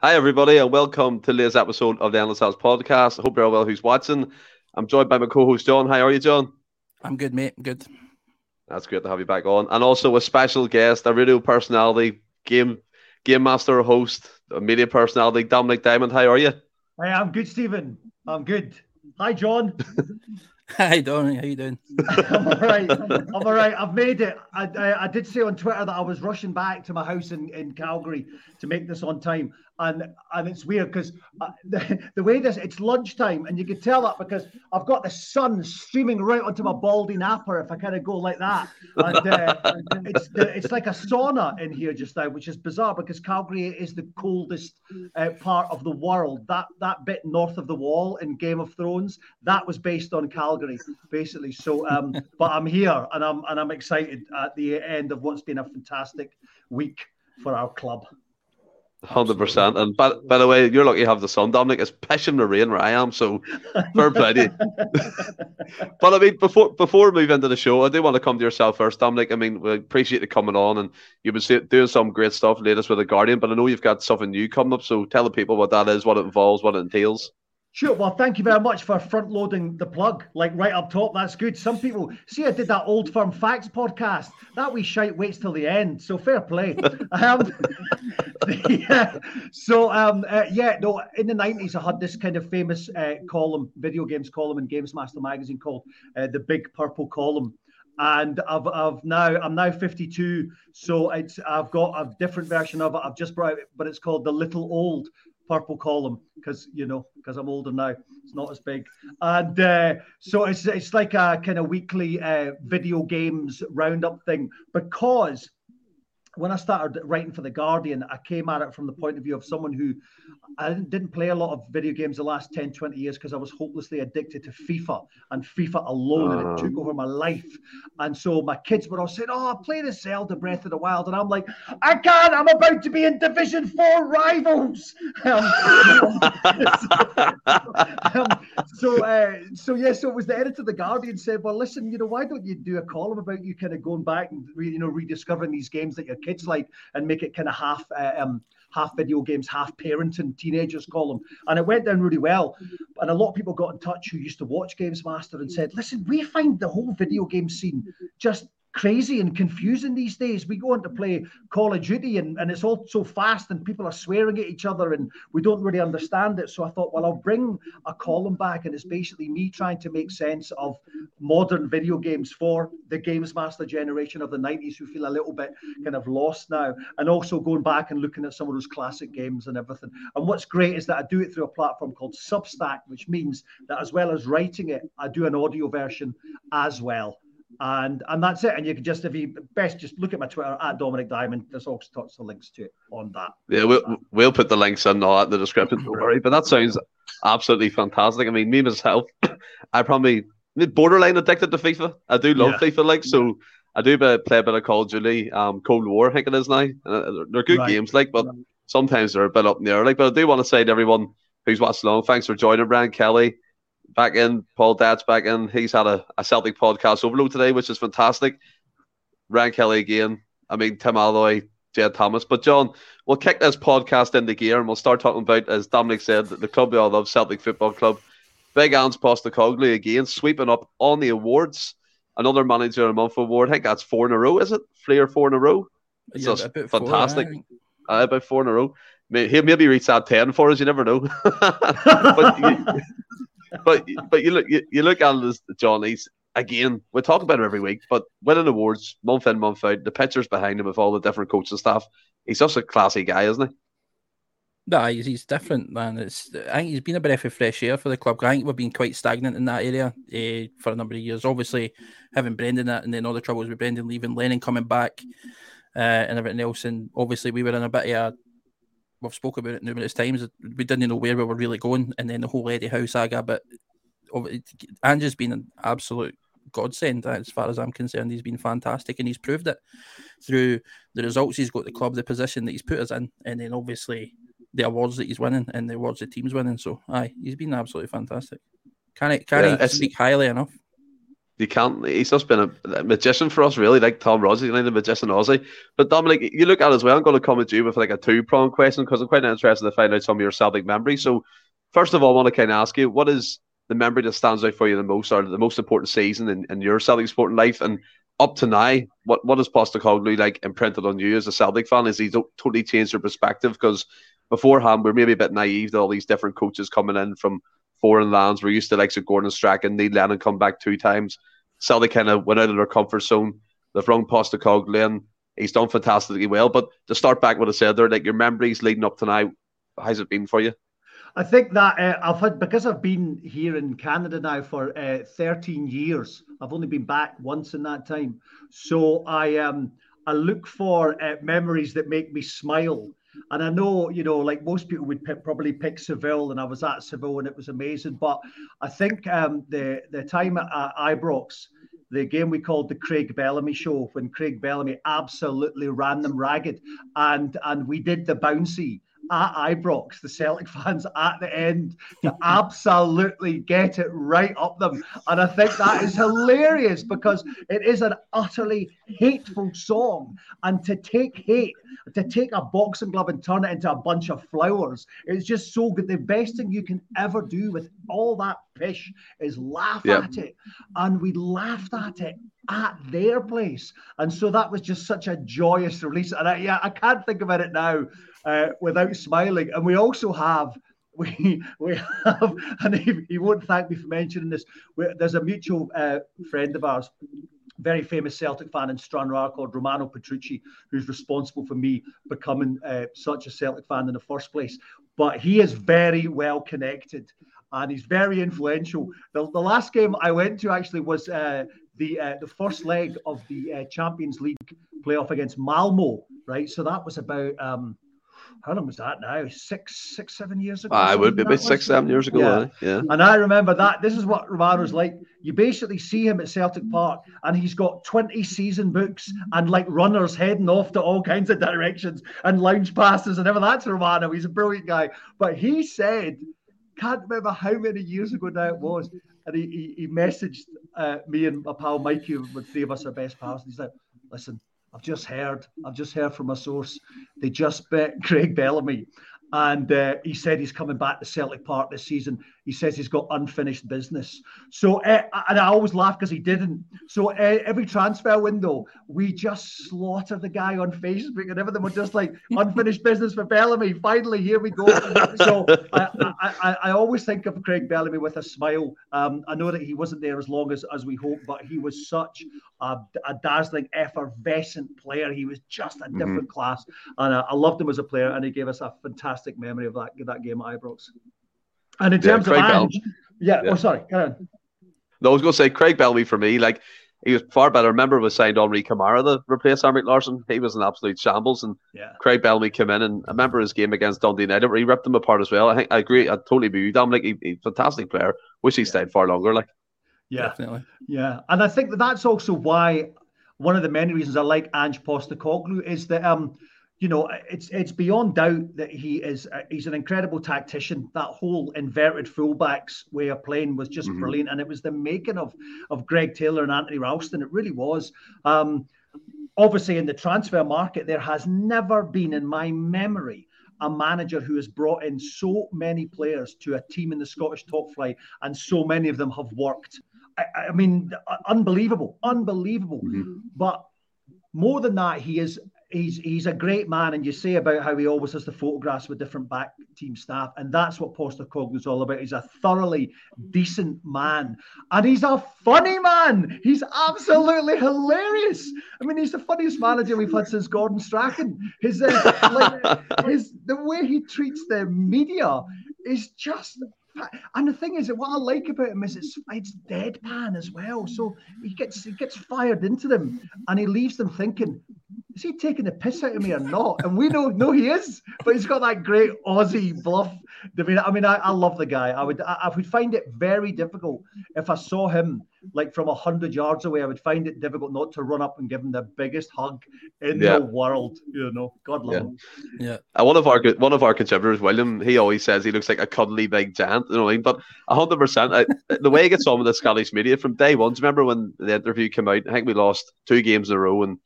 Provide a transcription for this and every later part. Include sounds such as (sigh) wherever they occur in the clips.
Hi, everybody, and welcome to today's episode of the Endless Celts podcast. I hope you're all well who's watching. I'm joined by my co host, John. How are you, John? I'm good, mate. I'm Good. That's great to have you back on. And also a special guest, a radio personality, game game master, host, a media personality, Dominik Diamond. How are you? Hey, I'm good, Stephen. I'm good. Hi, John. (laughs) Hi, Donny. How you doing? I'm all right. I'm all right. I've made it. I, I, I, did say on Twitter that I was rushing back to my house in, in Calgary to make this on time and and it's weird because uh, the, the way this it's lunchtime and you can tell that because I've got the sun streaming right onto my baldy napper if I kind of go like that. And uh, (laughs) it's it's like a sauna in here just now which is bizarre because Calgary is the coldest uh, part of the world. That that bit north of the wall in Game of Thrones that was based on Calgary basically. So um (laughs) but I'm here and I'm and I'm excited at the end of what's been a fantastic week for our club. Hundred percent. And by, by the way, you're lucky you have the sun, Dominik. It's pissing the rain where I am, so fair play (laughs) but I mean, before before we move into the show, I do want to come to yourself first, Dominik. I mean, we appreciate you coming on, and you've been doing some great stuff latest with the Guardian. But I know you've got something new coming up, so tell the people what that is, what it involves, what it entails. Sure. Well, thank you very much for front loading the plug, like right up top. That's good. Some people see I did that old firm facts podcast. That we shite waits till the end. So fair play. (laughs) um, (laughs) yeah. So um, uh, yeah, no. In the nineties, I had this kind of famous uh, column, video games column in Games Master magazine called uh, the Big Purple Column and I've, I've now I'm now 52, so it's I've got a different version of it. I've just brought it, but it's called the Little Old purple column because you know because I'm older now. It's not as big, and uh, so it's it's like a kind of weekly uh, video games roundup thing because when I started writing for the Guardian, I came at it from the point of view of someone who I didn't play a lot of video games the last 10, 20 years because I was hopelessly addicted to FIFA and FIFA alone, uh. and it took uh-huh. over my life. And so my kids were all saying, Oh, I play the Zelda Breath of the Wild. And I'm like, I can't, I'm about to be in Division 4 rivals. (laughs) Um, um, so, uh, so, yeah, so it was the editor of The Guardian said, Well, listen, you know, why don't you do a column about you kind of going back and, re- you know, rediscovering these games that your kids like and make it kind of half. Uh, um, half video games, half parenting teenagers call them. And it went down really well. And a lot of people got in touch who used to watch Games Master and said, listen, we find the whole video game scene just crazy and confusing these days. We go on to play Call of Duty and, and it's all so fast and people are swearing at each other and we don't really understand it. So I thought, well, I'll bring a column back and it's basically me trying to make sense of modern video games for the Games Master generation of the 90s who feel a little bit kind of lost now and also going back and looking at some of those classic games and everything. And what's great is that I do it through a platform called Substack, which means that as well as writing it, I do an audio version as well and and that's it. And you can just if you best just look at my Twitter at Dominik Diamond. There's all sorts of links to it on that. Yeah, we'll we'll put the links in all at the description. Don't worry. But that sounds absolutely fantastic. I mean, me myself, (coughs) I probably borderline addicted to FIFA. I do love yeah. FIFA, like so. I do play a bit of Call of Duty, um, Cold War, I think it is now. Uh, they're good right. games, like, but sometimes they're a bit up in the air. Like, but I do want to say to everyone who's watched along, thanks for joining, Brian Kelly back in. Paul Dad's back in. He's had a, a Celtic podcast overload today, which is fantastic. Ryan Kelly again. I mean, Tim Alloy, Jed Thomas. But, John, we'll kick this podcast into gear and we'll start talking about, as Dominik said, the club we all love, Celtic Football Club. Big Ange Postecoglou again, sweeping up on the awards. Another Manager of the Month award. I think that's four in a row, is it? Three or four in a row? It's yeah, just fantastic. Four, uh, about four in a row. He'll maybe reach that 10 for us, you never know. (laughs) but (laughs) you, but but you look you, you look at this Johnny's again. We talk about him every week, but winning awards month in month out. The pictures behind him with all the different coaching staff. He's just a classy guy, isn't he? No, he's, he's different, man. It's I think he's been a breath of fresh air for the club. I think we've been quite stagnant in that area uh, for a number of years. Obviously, having Brendan and then all the troubles with Brendan leaving, Lennon coming back, uh, and everything else. And obviously, we were in a bit of a we've spoken about it numerous times. We didn't know where we were really going, and then the whole Eddie Howe saga. But Ange's been an absolute godsend as far as I'm concerned. He's been fantastic, and he's proved it through the results he's got the club, the position that he's put us in, and then obviously the awards that he's winning and the awards the team's winning. So, aye, he's been absolutely fantastic. Can I can yeah, speak highly enough? You can't. He's just been a, magician for us, really, like Tom Rossi, like the magician Aussie. But Dominik, you look at it as well. I'm going to come at you with like a two prong question because I'm quite interested to find out some of your Celtic memories. So, first of all, I want to kind of ask you, what is the memory that stands out for you the most, or the most important season in, in your Celtic sporting life? And up to now, what what has Postecoglou like imprinted on you as a Celtic fan? Is he totally changed your perspective? Because beforehand, we're maybe a bit naive to all these different coaches coming in from foreign lands. We're used to like so Gordon Strachan, Neil Lennon come back two times. Celtic kind of went out of their comfort zone. They've rung Postecoglou and he's done fantastically well. But to start back what I said there, like your memories leading up to now, how's it been for you? I think that uh, I've had because I've been here in Canada now for uh, 13 years. I've only been back once in that time, so I um I look for uh, memories that make me smile. And I know, you know, like most people would pick, probably pick Seville, and I was at Seville, and it was amazing. But I think um, the the time at, at Ibrox, the game we called the Craig Bellamy show, when Craig Bellamy absolutely ran them ragged, and and we did the bouncy at Ibrox, the Celtic (laughs) fans at the end to absolutely get it right up them. And I think that is hilarious because it is an utterly hateful song. And to take hate, to take a boxing glove and turn it into a bunch of flowers, it's just so good. The best thing you can ever do with all that pish is laugh yep. at it. And we laughed at it at their place. And so that was just such a joyous release. And I, yeah, I can't think about it now uh, without smiling. And we also have (laughs) we we have, and he, he won't thank me for mentioning this. We, there's a mutual uh, friend of ours, very famous Celtic fan in Stranraer called Romano Petrucci, who's responsible for me becoming uh, such a Celtic fan in the first place. But he is very well connected and he's very influential. The, the last game I went to actually was uh, the uh, the first leg of the uh, Champions League playoff against Malmo, right? So that was about um, how long was that now? Six, six, seven years ago. I would be about six, seven years ago. Yeah. yeah. And I remember that. This is what Romano's like. You basically see him at Celtic Park, and he's got 20 season books and like runners heading off to all kinds of directions and lounge passes and everything. That's Romano. He's a brilliant guy. But he said, can't remember how many years ago now it was, and he, he, he messaged uh, me and my pal Mikey, the three of us are best pals, and he said, listen, I've just heard, I've just heard from a source, they just bet Craig (laughs) Bellamy. And uh, he said he's coming back to Celtic Park this season. He says he's got unfinished business. So, uh, and I always laugh because he didn't. So, uh, every transfer window, we just slaughter the guy on Facebook, and everything was just like unfinished business for Bellamy. Finally, here we go. so, I, I, I, always think of Craig Bellamy with a smile. Um, I know that he wasn't there as long as, as we hoped, but he was such a, a dazzling, effervescent player. He was just a mm-hmm. different mm-hmm. class, and I, I loved him as a player, and he gave us a fantastic memory of that, that game at Ibrox. And in terms yeah, of Ange, yeah, yeah, oh sorry. No, I was going to say Craig Bellamy for me, like he was far better. I remember was signed Henri Camara to replace Henrik Larsson. He was an absolute shambles, and yeah. Craig Bellamy came in, and I remember his game against Dundee United where he ripped them apart as well. I think I agree. I totally agree with Dominik. He, he's a fantastic player. Wish he yeah. stayed far longer. Like, yeah, definitely. Yeah, and I think that that's also why one of the many reasons I like Ange Postecoglou is that um you know, it's it's beyond doubt that he is uh, he's an incredible tactician. That whole inverted fullbacks way of playing was just mm-hmm. brilliant, and it was the making of of Greg Taylor and Anthony Ralston. It really was. Um, obviously, in the transfer market, there has never been, in my memory, a manager who has brought in so many players to a team in the Scottish top flight, and so many of them have worked. I, I mean, unbelievable, unbelievable. Mm-hmm. But more than that, he is he's he's a great man, and you say about how he always has the photographs with different back team staff, and that's what is all about. He's a thoroughly decent man, and he's a funny man. He's absolutely hilarious. I mean, he's the funniest manager we've had since Gordon Strachan. His uh, like, (laughs) his the way he treats the media is just and the thing is, that what I like about him is it's it's deadpan as well. So he gets he gets fired into them, and he leaves them thinking, is he taking the piss out of me or not? And we know, no, he is. But he's got that great Aussie bluff. I mean, I, mean, I I love the guy. I would, I, I would find it very difficult if I saw him like from a hundred yards away. I would find it difficult not to run up and give him the biggest hug in yeah. the world. You know, God love yeah. him. Yeah. Uh, one of our one of our contributors, William, he always says he looks like a cuddly big giant. You know what I mean? But hundred percent, uh, the way he gets on with the Scottish media from day one. Do you remember when the interview came out? I think we lost two games in a row and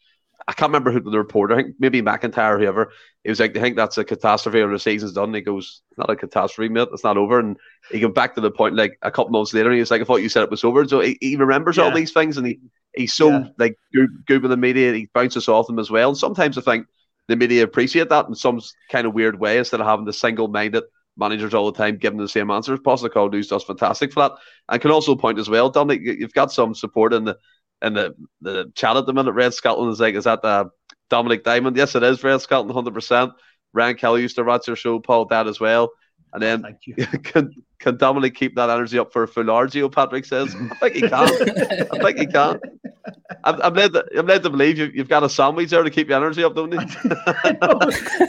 I can't remember who the reporter, I think maybe McIntyre or whoever. He was like, I think that's a catastrophe or the season's done. And he goes, Not a catastrophe, mate. It's not over. And he got back to the point like a couple months later. And he was like, I thought you said it was over. So he, he remembers yeah. all these things and he, he's so yeah. like good, good with the media. He bounces off them as well. And sometimes I think the media appreciate that in some kind of weird way instead of having the single minded managers all the time giving the same answers. Postecoglou does fantastic for that. And can also point as well, Dominik, you've got some support in the in the, the chat at the minute. Red Scotland is like, is that the Dominik Diamond? Yes, it is Red Scotland, hundred percent. Ryan Kelly used to watch your show, Paul, that as well. And then (laughs) can can Dominik keep that energy up for a full RGO? Patrick says, I think he can. I think he can. I'm, I'm, led to, I'm led to believe you, you've got a sandwich there to keep your energy up, don't you? (laughs)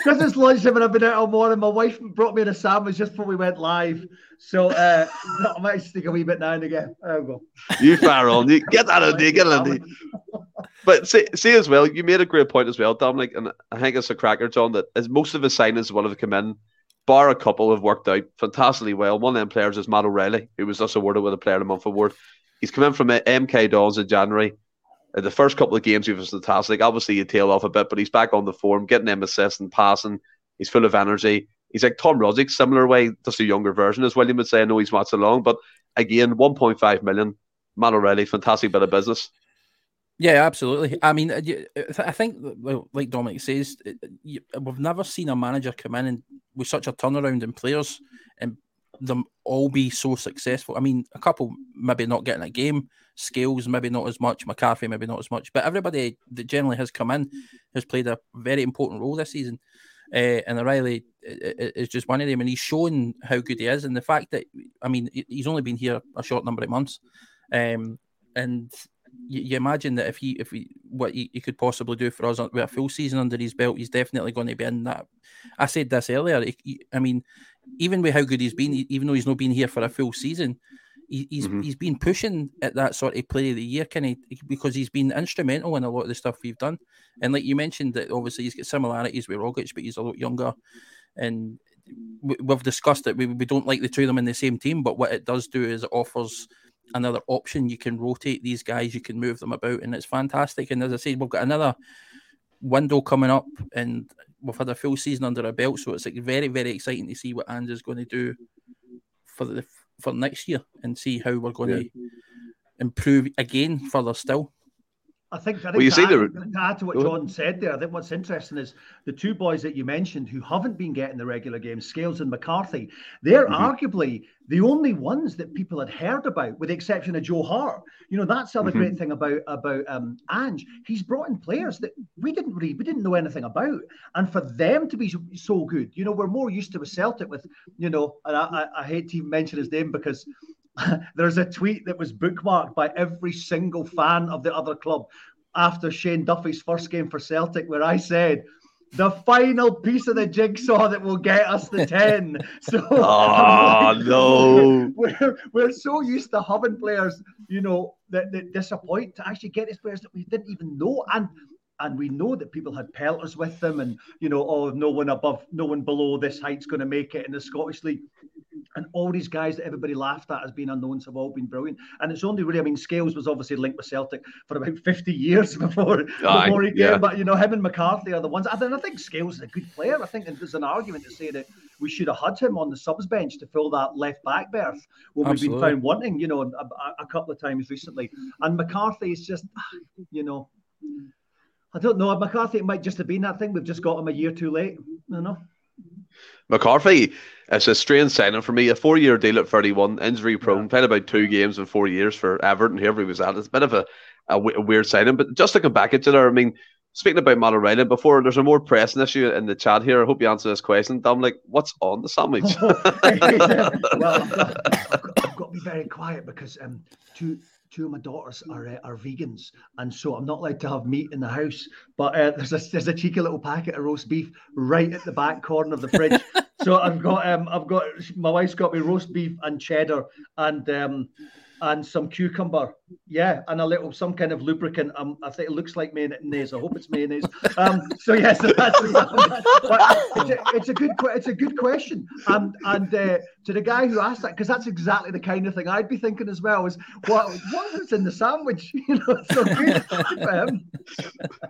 Because it's lunchtime and I've been out all morning. My wife brought me a sandwich just before we went live. So uh, I might stick a wee bit now and again. There we go. You fire on. You get that in there, get it in (laughs) But see, see as well, you made a great point as well, Dominik, and I think it's a cracker, John, that as most of the signings will have come in bar a couple have worked out fantastically well. One of them players is Matt O'Riley, who was just awarded with a Player of the Month award. He's come in from MK Dons in January. Uh, the first couple of games he was fantastic. Obviously, he tailed off a bit, but he's back on the form, getting them assists and passing. He's full of energy. He's like Tom Rogic, similar way, just a younger version, as William would say. I know he's watched along, but again, 1.5 million. Matt O'Riley, fantastic bit of business. Yeah, absolutely. I mean, I think, like Dominik says, we've never seen a manager come in and with such a turnaround in players and them all be so successful. I mean, a couple maybe not getting a game, Scales maybe not as much, McCarthy maybe not as much, but everybody that generally has come in has played a very important role this season. Uh, and O'Riley is just one of them, and he's shown how good he is. And the fact that, I mean, he's only been here a short number of months, um, and you, you, imagine that if he if he what he, he, could possibly do for us with a full season under his belt, he's definitely going to be in that. I said this earlier. He, I mean, even with how good he's been, even though he's not been here for a full season, he, he's mm-hmm. he's been pushing at that sort of play of the year, can he? Because he's been instrumental in a lot of the stuff we've done. And like you mentioned, that obviously he's got similarities with Rogic, but he's a lot younger. And we've discussed it. We, we don't like the two of them in the same team, but what it does do is it offers another option. You can rotate these guys, you can move them about, and it's fantastic. And as I said, we've got another window coming up, and we've had a full season under our belt, so it's like very, very exciting to see what Andrew's going to do for the for next year and see how we're going yeah. to improve again further still. I think, I think well, you to, see add, the... to add to what John said there, I think what's interesting is the two boys that you mentioned who haven't been getting the regular games, Scales and McCarthy, they're mm-hmm. arguably the only ones that people had heard about, with the exception of Joe Hart. You know, that's the other mm-hmm. great thing about about um, Ange. He's brought in players that we didn't really, we didn't know anything about, and for them to be so, good, you know, we're more used to with Celtic with, you know, and I, I, I hate to even mention his name because (laughs) there's a tweet that was bookmarked by every single fan of the other club after Shane Duffy's first game for Celtic, where I said, the final piece of the jigsaw that will get us the 10. (laughs) So, oh, (laughs) no. We're, we're so used to having players, you know, that, that disappoint to actually get these players that we didn't even know. And and we know that people had pelters with them and you know oh no one above no one below this height's going to make it in the scottish league and all these guys that everybody laughed at as being unknowns have all been brilliant. And it's only really, I mean, Scales was obviously linked with Celtic for about (laughs) 50 years (laughs) before, Aye, before he came. Yeah. But, you know, him and McCarthy are the ones. I, I think Scales is a good player. I think there's an argument to say that we should have had him on the subs bench to fill that left back berth when we've been found wanting, you know, a, a couple of times recently. And McCarthy is just, (sighs) you know, I don't know. McCarthy, it might just have been that thing. We've just got him a year too late. You know. McCarthy, it's a strange signing for me. A four year deal at 31, injury prone, yeah. played about two games in four years for Everton, whoever he was at. It's a bit of a, a, w- a weird signing. But just looking back at it, I mean, speaking about Matt O'Reilly, before there's a more pressing issue in the chat here. I hope you answer this question. I'm like, what's on the sandwich? (laughs) well, I've got, I've, got, I've got, to be very quiet because um, two two of my daughters are uh, are vegans, and so I'm not allowed to have meat in the house. But uh, there's a there's a cheeky little packet of roast beef right at the back corner of the fridge. (laughs) so I've got um I've got my wife's got me roast beef and cheddar and um and some cucumber. Yeah, and a little some kind of lubricant. Um, I think it looks like mayonnaise. I hope it's mayonnaise. Um, so yes, yeah, so that's, it's, a, it's a good it's a good question. Um, and uh, to the guy who asked that, because that's exactly the kind of thing I'd be thinking as well. Is what what is in the sandwich? (laughs) You know, so good him.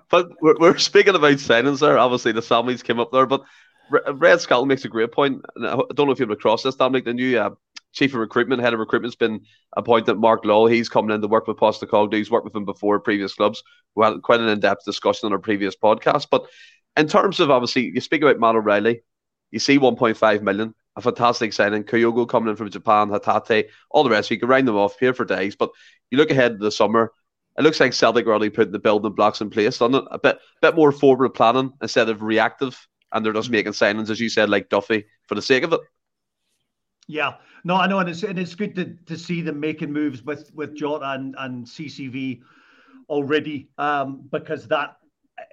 But we're, we're speaking about signings there. Obviously, the sandwich came up there, but. Red Skull makes a great point. I don't know if you've across this, Dominik. The new uh, chief of recruitment, head of recruitment's been appointed Mark Law. He's coming in to work with Postecoglou. He's worked with him before previous clubs. We had quite an in-depth discussion on our previous podcast. But in terms of obviously, you speak about Matt O'Riley. You see 1.5 million, a fantastic signing. Kyogo coming in from Japan, Hatate, all the rest. You can round them off here for days. But you look ahead to the summer. It looks like Celtic really putting the building blocks in place, doesn't it? A bit, bit more forward planning instead of reactive, and they're just making signings, as you said, like Duffy, for the sake of it. Yeah, no, I know, and it's and it's good to, to see them making moves with with Jota and, and CCV already, um, because that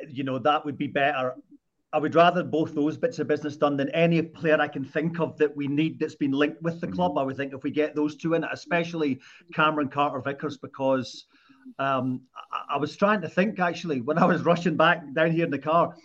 you know that would be better. I would rather both those bits of business done than any player I can think of that we need that's been linked with the club. I would think if we get those two in, especially Cameron Carter Vickers, because um, I, I was trying to think actually when I was (laughs) rushing back down here in the car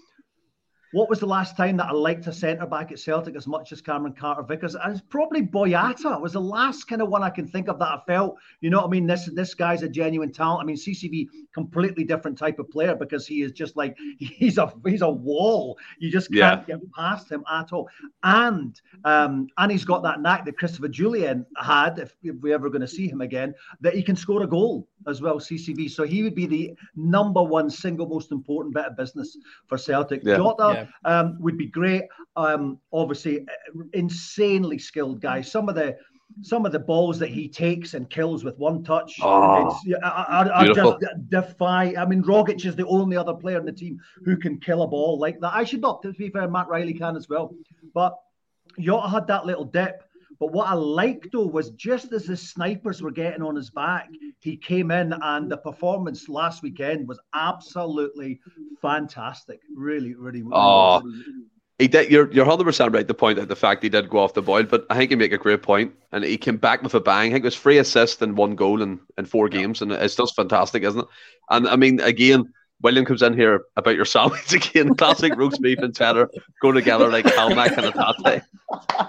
what was the last time that I liked a centre back at Celtic as much as Cameron Carter Vickers? And it's probably Boyata. It was the last kind of one I can think of that I felt, you know what I mean? This this guy's a genuine talent. I mean, CCV completely different type of player because he is just like (laughs) he's a he's a wall. You just can't yeah. get past him at all. And um and he's got that knack that Christopher Jullien had, if, if we're ever going to see him again, that he can score a goal as well, CCV. So he would be the number one single most important bit of business for Celtic. Yeah. Jota yeah. Um, would be great. Um, obviously, uh, insanely skilled guy. Some of the some of the balls that he takes and kills with one touch, oh, I, I, I just defy. I mean, Rogic is the only other player in the team who can kill a ball like that. I should not, to be fair, Matt Riley can as well. But Jota had that little dip but what I liked though was just as the snipers were getting on his back, he came in and the performance last weekend was absolutely fantastic. Really, really. really oh, he did. You're you're hundred percent right. The point that the fact he did go off the boil, but I think you make a great point, and he came back with a bang. I think it was three assists and one goal in, in four yeah. games, and it's just fantastic, isn't it? And I mean, again, William comes in here about your sandwich (laughs) again. Classic roast beef and cheddar go together like Calmac and a tate.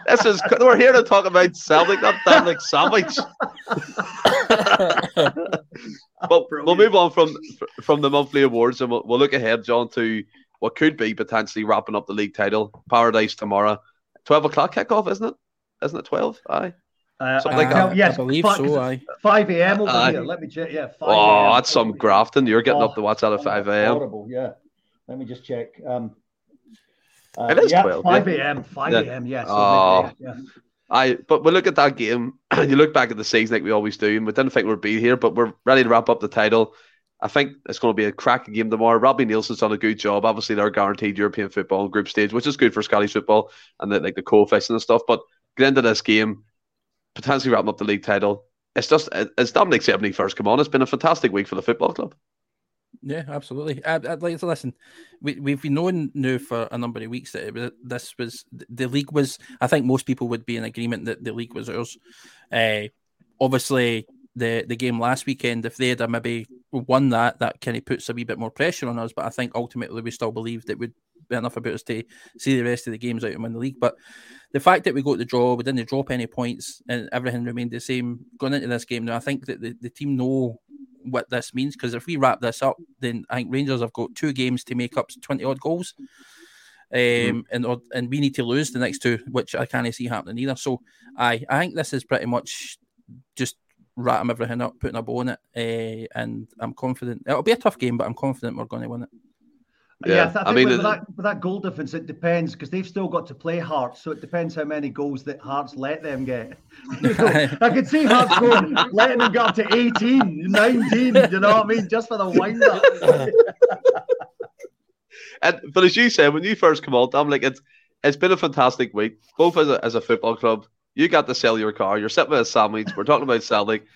This is we're here to talk about Celtic, not that like sandwich. (laughs) but we'll move on from from the monthly awards and we'll, we'll look ahead, John, to what could be potentially wrapping up the league title. Paradise tomorrow, twelve o'clock kickoff, isn't it? Isn't it twelve? Aye. Uh, Something like that. Yes, I believe five, so. I. 5 a.m. over uh, here. Let me check. Yeah. 5 oh, that's some grafting. You're getting oh, up the what's at at 5 a.m. Horrible. Yeah. Let me just check. Um, uh, it is yeah, 12. 5 a.m. 5 a.m. Yes. oh. yeah. I but we look at that game and (clears throat) you look back at the season like we always do, and we didn't think we'd be here, but we're ready to wrap up the title. I think it's going to be a cracking game tomorrow. Robbie Neilson's done a good job. Obviously, they're guaranteed European football group stage, which is good for Scottish football and the, like the coefficient and stuff. But get into this game, potentially wrapping up the league title. It's just as Dominik said when he first come on, it's been a fantastic week for the football club. Yeah, absolutely. Like to listen. We, we've been knowing now for a number of weeks that it, this was the league was. I think most people would be in agreement that the league was ours. Uh, obviously, the the game last weekend, if they had maybe won that, that kind of puts a wee bit more pressure on us. But I think ultimately we still believed it would enough about us to see the rest of the games out and win the league. But the fact that we got the draw, we didn't drop any points, and everything remained the same going into this game. Now I think that the, the team know what this means because if we wrap this up, then I think Rangers have got two games to make up twenty odd goals. Um, mm. and and we need to lose the next two, which I can't see happening either. So I I think this is pretty much just wrapping everything up, putting a bow on it, uh, and I'm confident it'll be a tough game, but I'm confident we're going to win it. Yeah, yeah I, think I mean, with, that, with that goal difference, it depends because they've still got to play Hearts, so it depends how many goals that Hearts let them get. (laughs) You know, I could see Hearts going, letting them go up to 18, 19, you know what I mean, just for the wind up. (laughs) and but as you said, when you first come out, I'm like, it's it's been a fantastic week, both as a, as a football club. You got to sell your car. You're sitting with a sandwich. We're talking about Celtic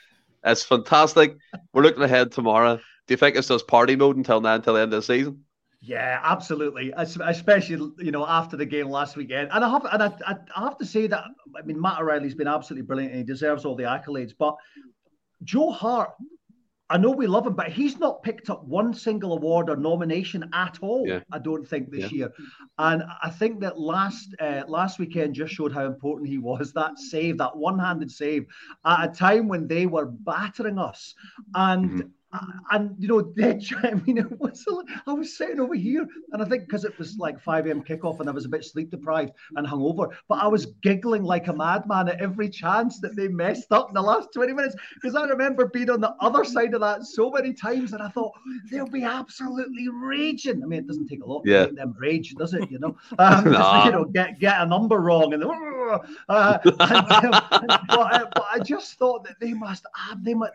It's fantastic. We're looking ahead tomorrow. Do you think it's just party mode until now, until the end of the season? Yeah, absolutely. Especially you know after the game last weekend, and I have and I, I have to say that I mean Matt O'Riley's been absolutely brilliant and he deserves all the accolades. But Joe Hart, I know we love him, but he's not picked up one single award or nomination at all. Yeah. I don't think this yeah. year, and I think that last uh, last weekend just showed how important he was. That save, that one-handed save, at a time when they were battering us, and. Mm-hmm and you know, (laughs) I mean, it was I was sitting over here, and I think because it was like 5 a.m. kickoff, and I was a bit sleep deprived and hungover, but I was giggling like a madman at every chance that they messed up in the last 20 minutes because I remember being on the other side of that so many times, and I thought they'll be absolutely raging. I mean, it doesn't take a lot to make them rage, does it? You know, um, (laughs) (laughs) nah. you know, get get a number wrong and. Uh, and, um, but, uh, but, I just thought that they must have they must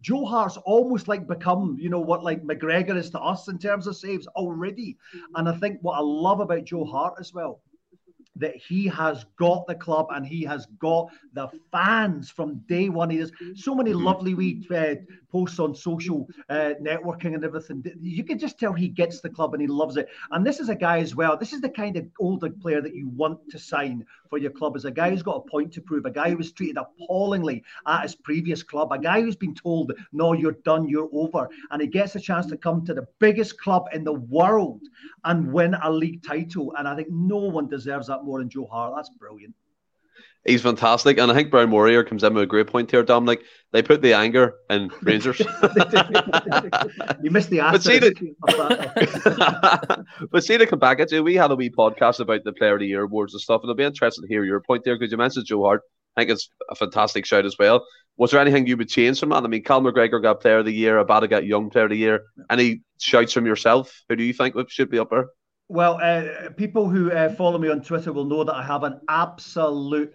Joe Hart's almost like become, you know, what like McGregor is to us in terms of saves already. And I mm-hmm. think what I love about Joe Hart as well that he has got the club and he has got the fans from day one. He has so many mm-hmm. lovely wee uh, posts on social uh, networking and everything. You can just tell he gets the club and he loves it. And this is a guy as well. This is the kind of older player that you want to sign for your club. As a guy who's got a point to prove, a guy who was treated appallingly at his previous club, a guy who's been told, "No, you're done, you're over," and he gets a chance to come to the biggest club in the world and win a league title. And I think no one deserves that more than Joe Hart. That's brilliant. He's fantastic, and I think Brown Warrior comes in with a great point here, Dominik. They put the anger in Rangers. (laughs) (laughs) you missed the but see, the, (laughs) but see to come back at you, we had a wee podcast about the Player of the Year awards and stuff, and it'll be interesting to hear your point there because you mentioned Joe Hart. I think it's a fantastic shout as well. Was there anything you would change from that? I mean, Cal McGregor got Player of the Year, Abada got Young Player of the Year. Any shouts from yourself? Who do you think should be up there? Well, uh, people who uh, follow me on Twitter will know that I have an absolute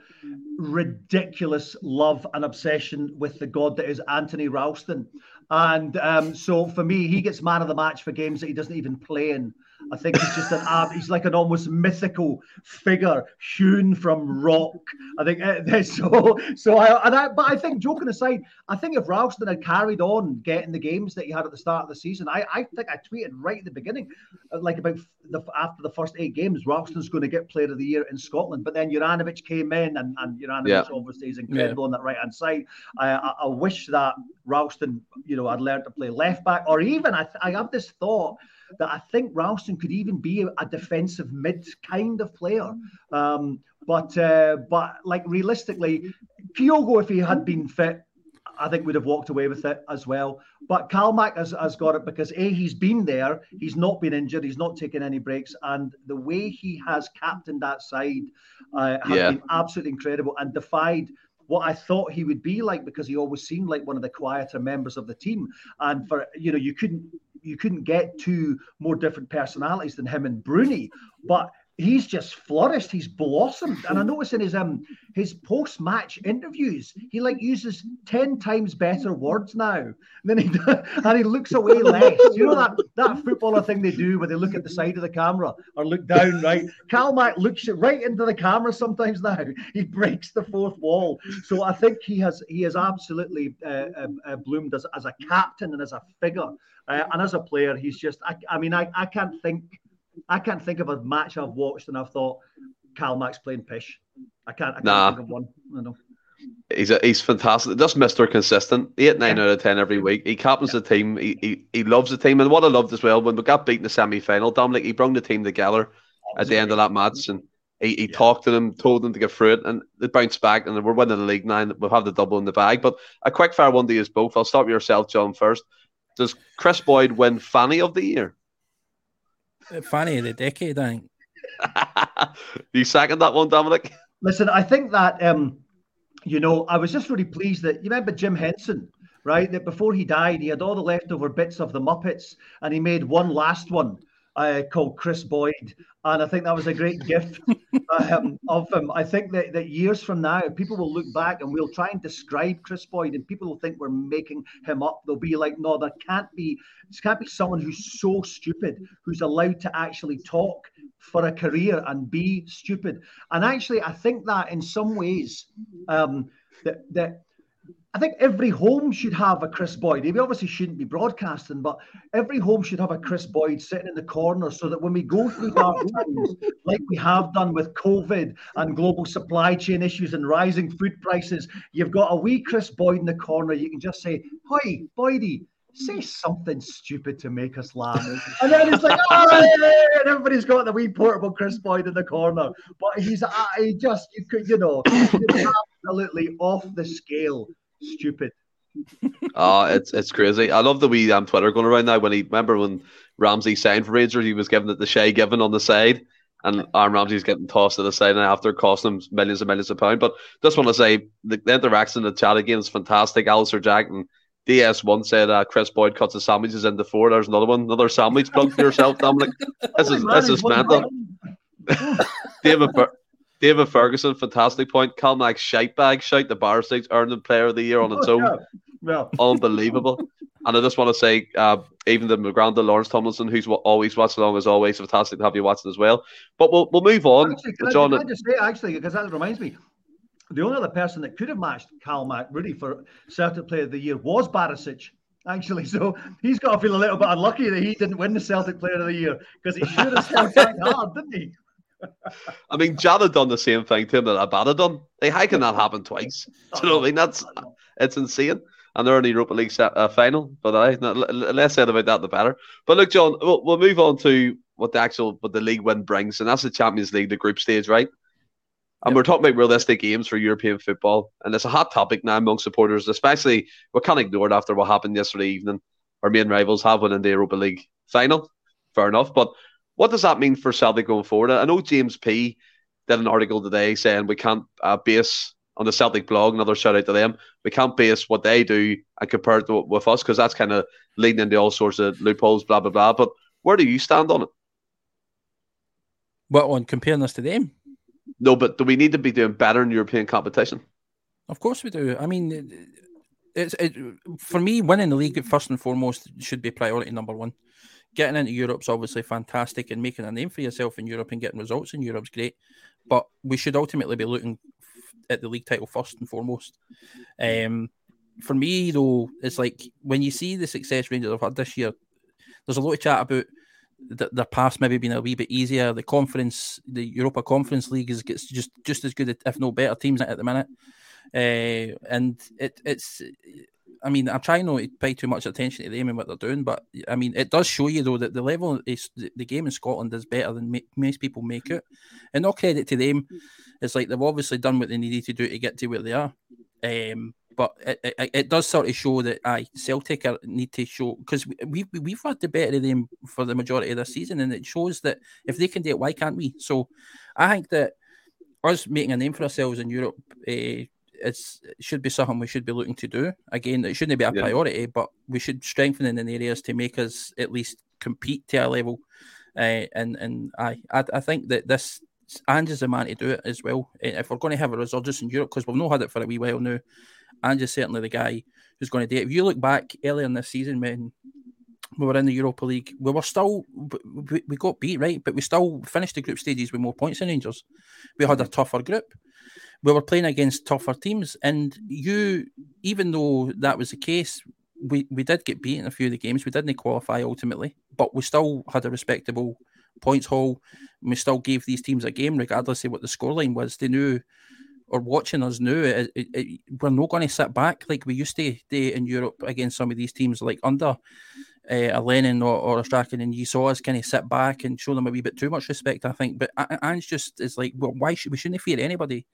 ridiculous love and obsession with the god that is Anthony Ralston. And um, so for me, he gets man of the match for games that he doesn't even play in. I think he's just an ab. He's like an almost mythical figure hewn from rock. I think (laughs) uh, so. So I, and I, but I think joking aside, I think if Ralston had carried on getting the games that he had at the start of the season, I, I think I tweeted right at the beginning, uh, like about the after the first eight games, Ralston's going to get Player of the Year in Scotland. But then Juranovic came in, and and Juranovic yeah. obviously is incredible yeah. on that right hand side. I, I, I wish that Ralston, you know, had learned to play left back, or even I, I have this thought that I think Ralston could even be a, defensive mid kind of player. Um, but uh, but like realistically, Kyogo, if he had been fit, I think would have walked away with it as well. But Calmac has, has got it because A, he's been there, he's not been injured, he's not taken any breaks, and the way he has captained that side uh, has yeah. been absolutely incredible and defied what I thought he would be like because he always seemed like one of the quieter members of the team. And for you know, you couldn't you couldn't get two more different personalities than him and Bruni, but he's just flourished. He's blossomed, and I notice in his um his post match interviews, he like uses ten times better words now. And then he (laughs) and he looks away less. You know that that footballer thing they do where they look at the side of the camera or look down. Right, Cal Calmac looks right into the camera sometimes now. He breaks the fourth wall. So I think he has he has absolutely uh, uh, uh bloomed as as a captain and as a figure. Uh, and as a player, he's just, I, I mean, I, I can't think, I can't think of a match I've watched and I've thought Max playing pish. I can't, I can't nah. think of one. I know. He's a, he's fantastic. Just Mister Consistent, eight nine yeah. out of ten every week. He captains yeah. the team. He, he he loves the team, and what I loved as well when we got beaten in the semi final, Dominik he brought the team together at the end of that match, and he, he yeah. talked to them, told them to get through it, and they bounced back, and we're winning the league nine. We'll have the double in the bag. But a quick fire one to you both. I'll start with yourself, John, first. Does Kris Boyd win Fanny of the Year? Fanny of the decade, I think. (laughs) You second that one, Dominik? Listen, I think that um, you know, I was just really pleased that you remember Jim Henson, right? That before he died, he had all the leftover bits of the Muppets, and he made one last one uh, called Kris Boyd, and I think that was a great gift (laughs) um, of him. I think that, that years from now, people will look back and we'll try and describe Kris Boyd, and people will think we're making him up. They'll be like, "No, there can't be. This can't be someone who's so stupid, who's allowed to actually talk for a career and be stupid." And actually, I think that in some ways, um, that that I think every home should have a Kris Boyd. We obviously shouldn't be broadcasting, but every home should have a Kris Boyd sitting in the corner so that when we go through dark (laughs) times, like we have done with COVID and global supply chain issues and rising food prices, you've got a wee Kris Boyd in the corner. You can just say, Hi, Boydie, say something stupid to make us laugh. (laughs) and then it's like, oh, and everybody's got the wee portable Kris Boyd in the corner. But he's uh, he just, you could, you know, (coughs) absolutely off the scale stupid. Oh, it's it's crazy. I love the wee um, Twitter going around now. When he remember when Ramsey signed for Rangers, he was giving it the Shay Given on the side, and Aaron Ramsey's getting tossed to the side and after costing him millions and millions of pounds. But just want to say the, the interaction in the chat again is fantastic. Alistair Jack and DS1 said uh, Kris Boyd cuts the sandwiches into four. There's another one, another sandwich plug for yourself, Dominik. (laughs) This is this is mental. (laughs) David David Ferguson, fantastic point. Cal Max shite bag, shite the bar stakes, earned the player of the year on its own. Yeah. (laughs) Unbelievable. and I just want to say, uh, even the McGranda Lawrence Tomlinson, who's always watching along as always, fantastic to have you watching as well. But we'll, we'll move on. Actually, can John, I, can I just say, actually, because that reminds me, the only other person that could have matched Cal really for Celtic Player of the Year was Barisic actually. (laughs) So he's got to feel a little bit unlucky that he didn't win the Celtic Player of the Year because he should have Celtic hard, didn't he? I mean, Jan had done the same thing to him that Abad had done. Like, how can that happen twice? (laughs) Do you know what I mean? That's it's insane. And they're in the Europa League set, uh, final, but I uh, less said about that the better. But look, John, we'll, we'll move on to what the actual what the league win brings, and that's the Champions League, the group stage, right? And yep. we're talking about realistic games for European football, and it's a hot topic now among supporters, especially we can't ignore it after what happened yesterday evening. Our main rivals have won in the Europa League final, fair enough, but what does that mean for Celtic going forward? I know James P did an article today saying we can't uh, base on the Celtic blog, another shout out to them. We can't base what they do and compare it to, with us because that's kind of leading into all sorts of loopholes, blah blah blah. But where do you stand on it? What on comparing us to them? No, but do we need to be doing better in European competition? Of course we do. I mean, it's it, for me winning the league first and foremost should be priority number one getting into Europe's obviously fantastic and making a name for yourself in Europe and getting results in Europe's great. But we should ultimately be looking at the league title first and foremost. Um, for me, though, it's like when you see the success Rangers have had this year, there's a lot of chat about the, their past maybe being a wee bit easier. The conference, the Europa Conference League is gets just just as good, if no better, teams at the minute. Uh, and it, it's I mean, I'm trying not to pay too much attention to them and what they're doing, but I mean, it does show you though that the level is the game in Scotland is better than most people make it. And no credit to them, it's like they've obviously done what they needed to do to get to where they are. Um, but it, it, it, does sort of show that I Celtic are, need to show because we, we we've had the better of them for the majority of the season, and it shows that if they can do it, why can't we? So I think that us making a name for ourselves in Europe. Uh, it's it should be something we should be looking to do. Again, it shouldn't be a yeah. priority, but we should strengthen in the areas to make us at least compete to a level. Uh, and and I, I I think that this Ange is the man to do it as well. Eh, if we're going to have a resurgence in Europe, because we've not had it for a wee while now, Ange is certainly the guy who's going to do it. If you look back earlier in this season when we were in the Europa League, we were still we, we got beat right, but we still finished the group stages with more points than Rangers. We had a tougher group we were playing against tougher teams, and you, even though that was the case, we, we did get beaten a few of the games. We didn't qualify ultimately, but we still had a respectable points haul. We still gave these teams a game, regardless of what the scoreline was. They knew, or watching us knew, it, it, it, we're not going to sit back like we used to do in Europe against some of these teams, like under uh, a Lennon or, or a Strachan, and you saw us kind of sit back and show them a wee bit too much respect, I think. But Ange just is like, well, why should we shouldn't fear anybody?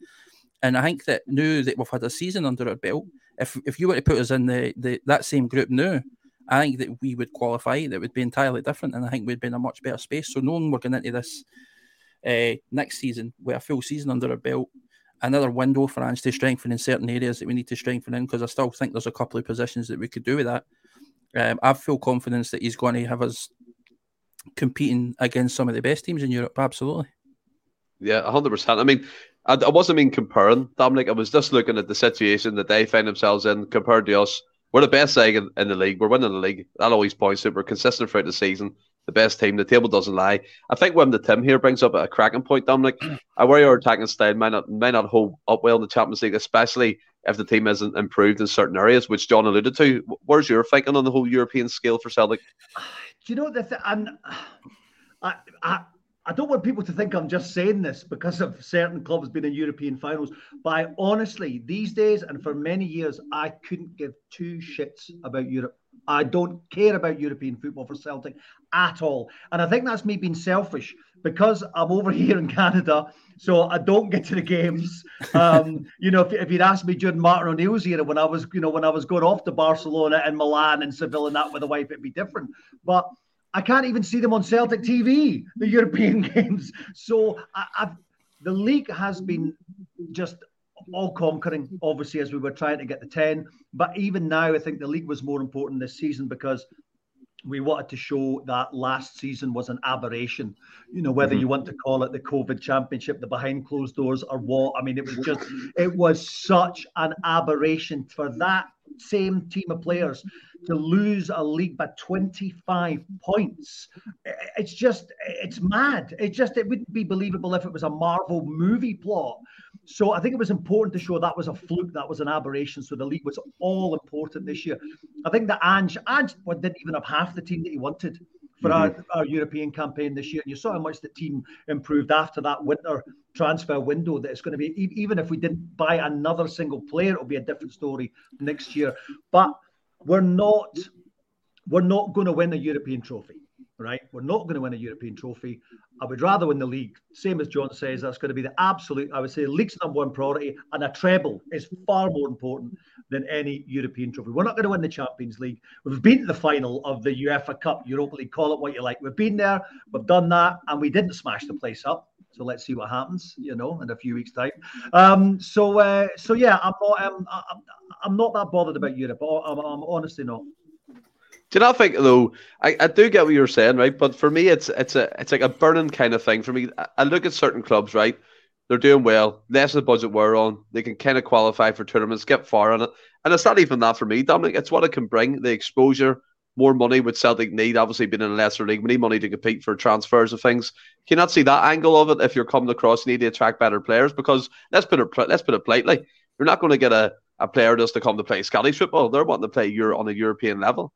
And I think that now that we've had a season under our belt, if if you were to put us in the, the that same group now, I think that we would qualify. That would be entirely different, and I think we'd be in a much better space. So knowing we're going into this uh, next season with a full season under our belt, another window for Ange to strengthen in certain areas that we need to strengthen in, because I still think there's a couple of positions that we could do with that. Um, I've full confidence that he's going to have us competing against some of the best teams in Europe. Absolutely. Yeah, hundred percent. I mean, I, I wasn't mean comparing Dominik. I was just looking at the situation that they find themselves in compared to us. We're the best side in, in the league. We're winning the league. That always points to. We're consistent throughout the season. The best team. The table doesn't lie. I think when the Tim here brings up a cracking point, Dominik, (clears throat) I worry our attacking style may not might not hold up well in the Champions League, especially if the team isn't improved in certain areas, which John alluded to. Where's your thinking on the whole European scale for Celtic? Do you know the th- and I, I I don't want people to think I'm just saying this because of certain clubs being in European finals, but I honestly, these days and for many years, I couldn't give two shits about Europe. I don't care about European football for Celtic at all. And I think that's me being selfish because I'm over (laughs) here in Canada, so I don't get to the games. Um, you know, if, if, you'd asked me during Martin O'Neill's era when I was, you know, when I was going off to Barcelona and Milan and Seville and that with a wife, it'd be different. But I can't even see them on Celtic TV, the European (laughs) games. So I, the league has been just all conquering, obviously, as we were trying to get the 10. But even now, I think the league was more important this season because we wanted to show that last season was an aberration. You know, whether mm-hmm. you want to call it the COVID championship, the behind closed doors, or what. I mean, it was just, it was such an aberration for that same team of players to lose a league by 25 points. It's just, it's mad. It just, it wouldn't be believable if it was a Marvel movie plot. So I think it was important to show that was a fluke, that was an aberration. So the league was all important this year. I think that Ange, Ange didn't even have half the team that he wanted for mm-hmm. our, our European campaign this year. And you saw how much the team improved after that winter transfer window. That it's going to be, even if we didn't buy another single player, it'll be a different story next year. But we're not we're not going to win a European trophy, right? We're not going to win a European trophy. I would rather win the league. Same as John says, that's going to be the absolute, I would say, league's number one priority, and a treble is far more important than any European trophy. We're not going to win the Champions League. We've been to the final of the UEFA Cup, Europa League, call it what you like. We've been there, we've done that, and we didn't smash the place up. So let's see what happens, you know, in a few weeks' time. Um, so, uh, so yeah, I'm not, um, I'm, not that bothered about Europe. I'm, I'm honestly not. Do you not think though? I, I do get what you're saying, right? But for me, it's it's a it's like a burning kind of thing for me. I, look at certain clubs, right? They're doing well, less of the budget we're on. They can kind of qualify for tournaments, get far on it, and it's not even that for me, Dominik. It's what it can bring, the exposure, more money would Celtic need. Obviously, being in a lesser league, we need money to compete for transfers and things. Can you not see that angle of it if you're coming across? You need to attract better players because let's put it let's put it politely, you're not going to get a a player just to come to play Scottish football. They're wanting to play Euro on a European level.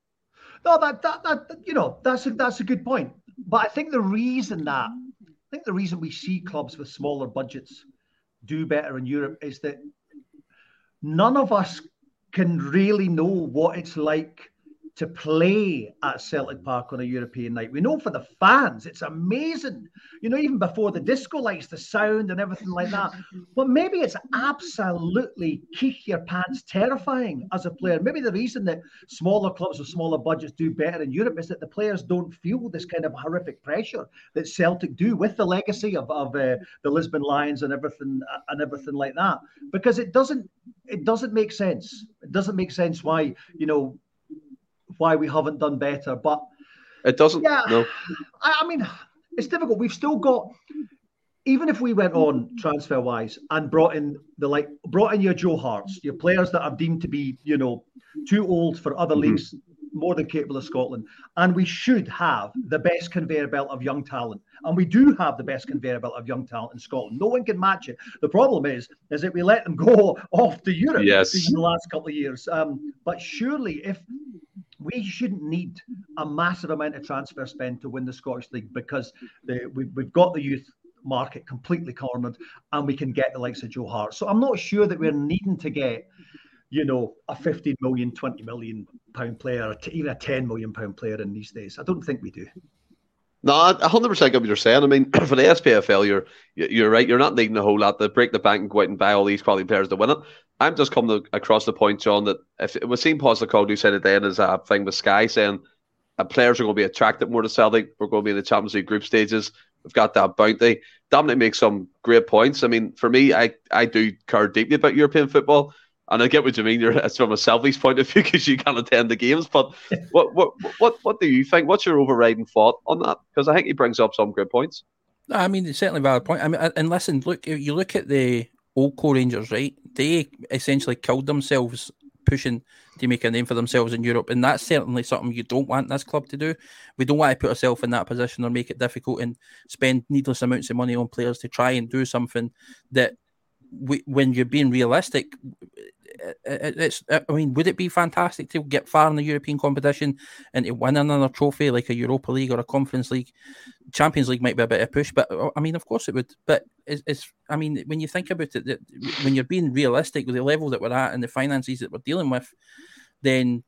No, that, that that you know that's a, that's a good point. But I think the reason that I think the reason we see clubs with smaller budgets do better in Europe is that none of us can really know what it's like to play at Celtic Park on a European night. We know for the fans, it's amazing. You know, even before the disco lights, the sound and everything like that. (laughs) But maybe it's absolutely keep your pants terrifying as a player. Maybe the reason that smaller clubs with smaller budgets do better in Europe is that the players don't feel this kind of horrific pressure that Celtic do with the legacy of, of uh, the Lisbon Lions and everything uh, and everything like that. Because it doesn't it doesn't make sense. It doesn't make sense why you know why we haven't done better. But it doesn't. Yeah, no. I, I mean, it's difficult. We've still got, even if we went on transfer wise and brought in the like, brought in your Joe Harts, your players that are deemed to be, you know, too old for other mm-hmm. leagues, more than capable of Scotland, and we should have the best conveyor belt of young talent. And we do have the best conveyor belt of young talent in Scotland. No one can match it. The problem is, is that we let them (laughs) go off to Europe yes. in the last couple of years. Um, but surely, if we shouldn't need a massive amount of transfer spend to win the Scottish League because the, we, we've got the youth market completely cornered and we can get the likes of Joe Hart. So I'm not sure that we're needing to get, you know, a 15 million, 20 million pound player, even a 10 million pound player in these days. I don't think we do. No, hundred percent get what you're saying. I mean, (clears throat) for the SPFL, you're you're right. You're not needing a whole lot to break the bank and go out and buy all these quality players to win it. I'm just coming across the point, John, that if it was seen Postecoglou said it then as a thing with Sky saying uh, players are going to be attracted more to Celtic. We're going to be in the Champions League group stages. We've got that bounty. Dominik makes some great points. I mean, for me, I I do care deeply about European football. And I get what you mean. It's from a selfish point of view (laughs) because you can't attend the games. But what what what what do you think? What's your overriding thought on that? Because I think he brings up some good points. I mean, it's certainly a valid point. I mean, and listen, look, you look at the old core Rangers, right? They essentially killed themselves pushing to make a name for themselves in Europe, and that's certainly something you don't want this club to do. We don't want to put ourselves in that position or make it difficult and spend needless amounts of money on players to try and do something that we, when you're being realistic, it's. I mean, would it be fantastic to get far in the European competition and to win another trophy like a Europa League or a Conference League? Champions League might be a bit of push, but uh, I mean, of course it would. But it's, it's I mean, when you think about it, when you're being realistic with the level that we're at and the finances that we're dealing with, then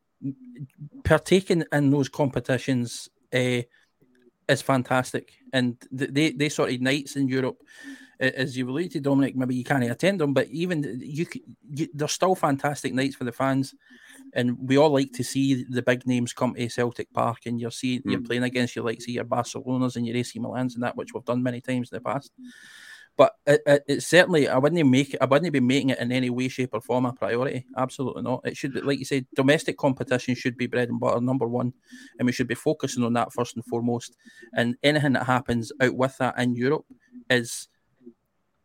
partaking in those competitions uh, is fantastic, and they they sort of nights in Europe as you relate to, Dominik, maybe you can't attend them, but even you, you, they're still fantastic nights for the fans. And we all like to see the big names come to Celtic Park, and you're seeing mm. you're playing against your like see your Barcelonas and your AC Milans and that, which we've done many times in the past. But it, it, it, certainly, I wouldn't make it. I wouldn't be making it in any way, shape, or form a priority. Absolutely not. It should, be, like you said, domestic competition should be bread and butter, number one, and we should be focusing on that first and foremost. And anything that happens out with that in Europe is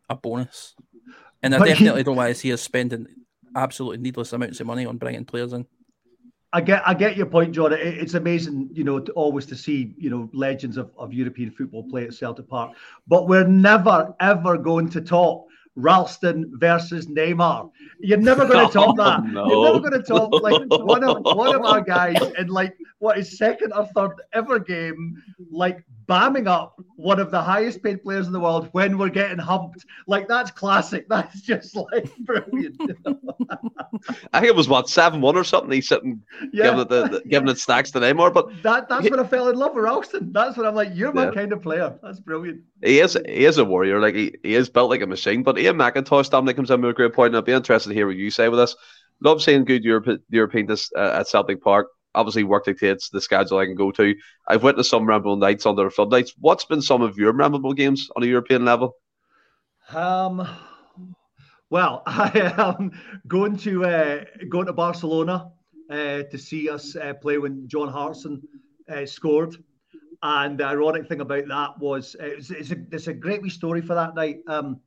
a bonus. And I but definitely he, don't want to see us spending absolutely needless amounts of money on bringing players in. I get, I get your point, John. It, it's amazing, you know, to always to see, you know, legends of, of European football play at Celtic Park. But we're never ever going to top Ralston versus Neymar. You're never going (laughs) to oh, top that. Oh, no. You're never going to top like one of one of our guys in like what is second or third ever game, like bamming up one of the highest paid players in the world when we're getting humped. Like that's classic. (laughs) That's just like brilliant. (laughs) I think it was what seven one or something. He's sitting yeah. giving it the, the, giving it stacks to Neymar. But that that's he, when I fell in love with Ralston. That's when I'm like, you're my yeah. kind of player. That's brilliant. He is he is a warrior. Like he, he is built like a machine. But Ian McIntosh, Dominik comes in with a great point, and I'd be interested to hear what you say with this. Love seeing good Europe, European uh, at Celtic Park obviously work dictates the schedule I can go to. I've witnessed some memorable nights under the floodlights. What's been some of your memorable games on a European level? Um, well, (laughs) I am going to uh, going to Barcelona uh, to see us uh, play when John Hartson uh, scored. And the ironic thing about that was uh, it's, it's, a, it's a great wee story for that night. Um,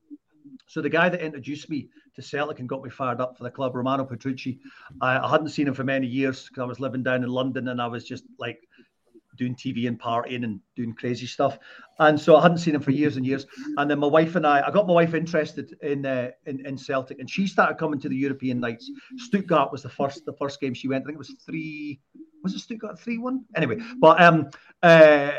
so the guy that introduced me to Celtic and got me fired up for the club, Romano Petrucci, I, I hadn't seen him for many years because I was living down in London and I was just like doing TV and partying and doing crazy stuff. And so I hadn't seen him for years and years. And then my wife and I, I got my wife interested in uh, in, in Celtic, and she started coming to the European nights. Stuttgart was the first the first game she went. I think it was three. Was it Stuttgart three one? Anyway, but um uh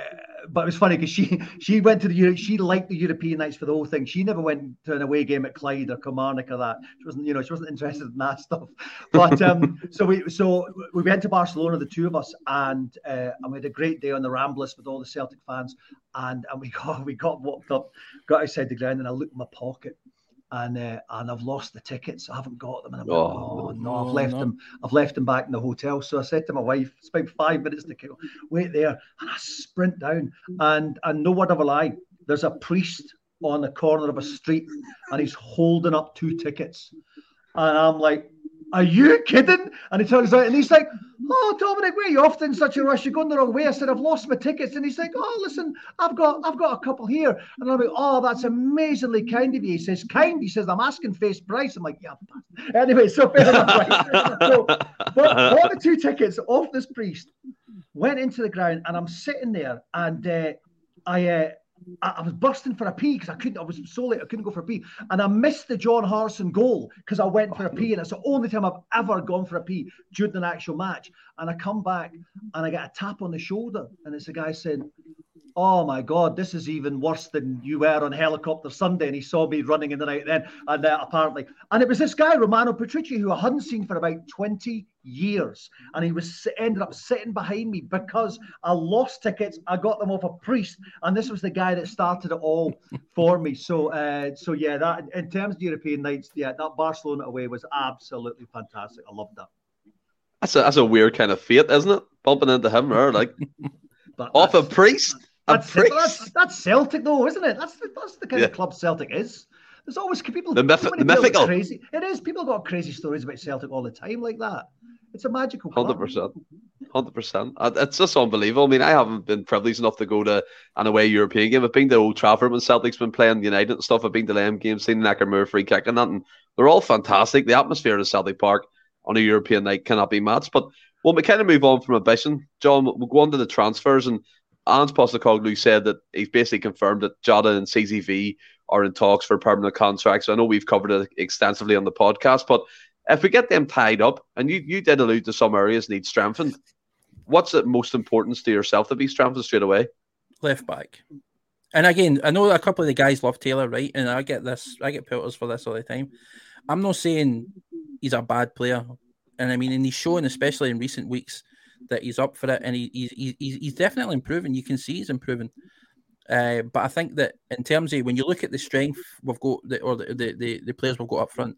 but it was funny because she (laughs) she went to the she liked the European nights for the whole thing. She never went to an away game at Clyde or Kilmarnock or that. She wasn't you know she wasn't interested in that (laughs) stuff. But um, so we so we went to Barcelona, the two of us, and uh, and we had a great day on the Ramblas with all the Celtic fans, and and we (laughs) got we got walked up, got outside the ground, and I looked in my pocket, and uh, and I've lost the tickets. I haven't got them. And I'm oh, like, oh no, I've left no. them. I've left them back in the hotel. So I said to my wife, "It's about five minutes to kill. Wait there." And I sprint down, and and no word of a lie, there's a priest on the corner of a street, and he's holding up two tickets, and I'm like, are you kidding? And he turns out and he's like, Oh, Dominik, where are you off in such a rush? You're going the wrong way. I said, I've lost my tickets. And he's like, Oh, listen, I've got I've got a couple here. And I'm like, Oh, that's amazingly kind of you. He says, Kind. He says, I'm asking face price. I'm like, Yeah. Anyway, so (laughs) fair enough. Right? so but bought the two tickets off this priest, went into the ground, and I'm sitting there and uh, I uh, I, I was bursting for a pee because I couldn't. I was so late. I couldn't go for a pee, and I missed the John Hartson goal because I went for a pee, and it's the only time I've ever gone for a pee during an actual match. And I come back and I get a tap on the shoulder, and it's a guy saying, oh my god, this is even worse than you were on helicopter Sunday. And he saw me running in the night then, and uh, apparently, and it was this guy Romano Petrucci who I hadn't seen for about twenty years, and he was ended up sitting behind me because I lost tickets. I got them off a priest, and this was the guy that started it all (laughs) for me. So, uh, so yeah, that in terms of European nights, yeah, that Barcelona away was absolutely fantastic. I loved that. That's a, that's a weird kind of fate, isn't it? Bumping into him or like (laughs) off a priest. That's, that's, that's, Celtic, though, isn't it? That's the, that's the kind yeah. of club Celtic is. There's always people. The, myth- the mythical. Crazy. It is. People got crazy stories about Celtic all the time, like that. It's a magical. Hundred percent. Hundred percent. Uh, it's just unbelievable. I mean, I haven't been privileged enough to go to an away European game. I've been to Old Trafford when Celtic's been playing United and stuff. I've been to Lamb games, seen Nakamura free kick and that, and they're all fantastic. The atmosphere in Celtic Park on a European night cannot be matched. But well, we kind of move on from ambition, John. We'll go on to the transfers and Ange Postecoglou said that he's basically confirmed that Jota and CCV are in talks for permanent contracts. I know we've covered it extensively on the podcast, but if we get them tied up, and you, you did allude to some areas need strengthened, what's the most importance to yourself to be strengthened straight away? Left back. And again, I know a couple of the guys love Taylor, right? And I get this, I get pelters for this all the time. I'm not saying he's a bad player, and I mean, and he's showing, especially in recent weeks, that he's up for it, and he, he's he's he's definitely improving. You can see he's improving. Uh, but I think that in terms of when you look at the strength we've got, the, or the, the, the, the players we've got up front,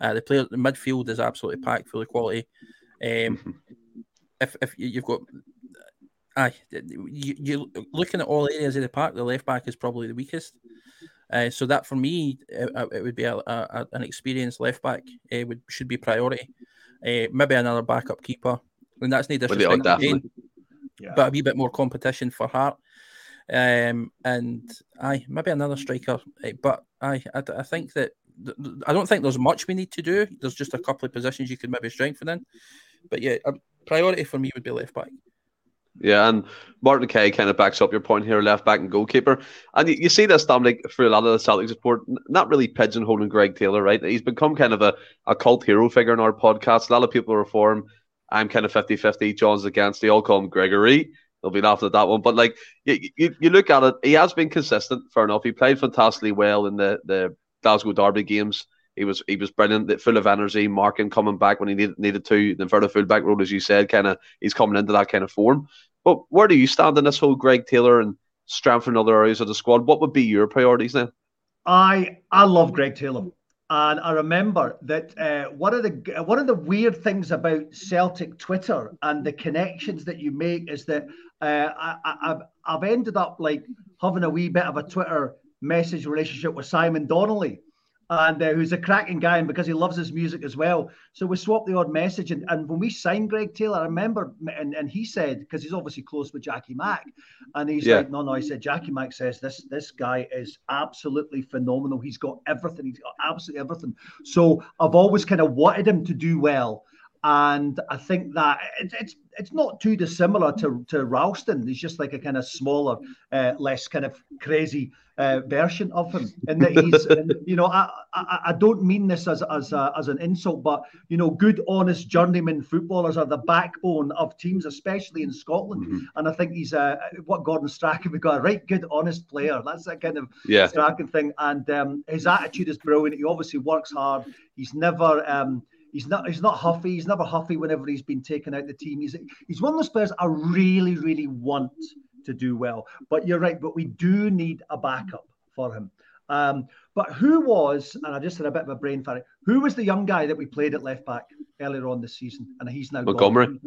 uh, the player the midfield is absolutely packed full of quality. Um, mm-hmm. if if you've got, aye, you you looking at all areas of the park, the left back is probably the weakest. Uh, so that for me, it, it would be a, a, an experienced left back. It uh, would should be priority. Uh, maybe another backup keeper, and that's no disrespect. Again, yeah. but a wee bit more competition for Hart. Um, and I maybe another striker, uh, but I, I I think that I don't think there's much we need to do. There's just a couple of positions you could maybe strengthen in. But yeah, a priority for me would be left back. Yeah, and Martin Kay kind of backs up your point here, left back and goalkeeper. And you, you see this, Dominik, for a lot of the Celtic support, not really pigeonholing Greg Taylor, right? He's become kind of a, a cult hero figure in our podcast. A lot of people are for him. I'm kind of 50 50. John's against. They all call him Gregory. They'll be laughing at that one. But like, you, you, you look at it, he has been consistent, fair enough. He played fantastically well in the, the Glasgow Derby games. He was he was brilliant, full of energy, marking, coming back when he needed needed to. Then further the fullback role, as you said, kind of he's coming into that kind of form. But where do you stand in this whole Greg Taylor and strengthening other areas of the squad? What would be your priorities then? I I love Greg Taylor. And I remember that uh, one of the one of the weird things about Celtic Twitter and the connections that you make is that uh, I, have I've ended up like having a wee bit of a Twitter message relationship with Simon Donnelly, and uh, who's a cracking guy, and because he loves his music as well. So we swapped the odd message, and, and when we signed Greg Taylor, I remember, and, and he said because he's obviously close with Jackie Mack, and he's yeah. like, no, no, he said Jackie Mack says this this guy is absolutely phenomenal. He's got everything. He's got absolutely everything. So I've always kind of wanted him to do well. And I think that it's, it's it's not too dissimilar to to Ralston. He's just like a kind of smaller, uh, less kind of crazy uh, version of him. And that he's, (laughs) and, you know, I, I, I don't mean this as as a, as an insult, but you know, good, honest journeyman footballers are the backbone of teams, especially in Scotland. Mm-hmm. And I think he's a what Gordon Strachan (laughs) we got a right good, honest player. That's that kind of yeah. Strachan thing. And um, his attitude is brilliant. He obviously works hard. He's never. Um, He's not. He's not huffy. He's never huffy whenever he's been taken out of the team. He's he's one of those players I really, really want to do well. But you're right. But we do need a backup for him. Um, but who was, and I just had a bit of a brain fart, who was the young guy that we played at left back earlier on this season? And he's now Montgomery.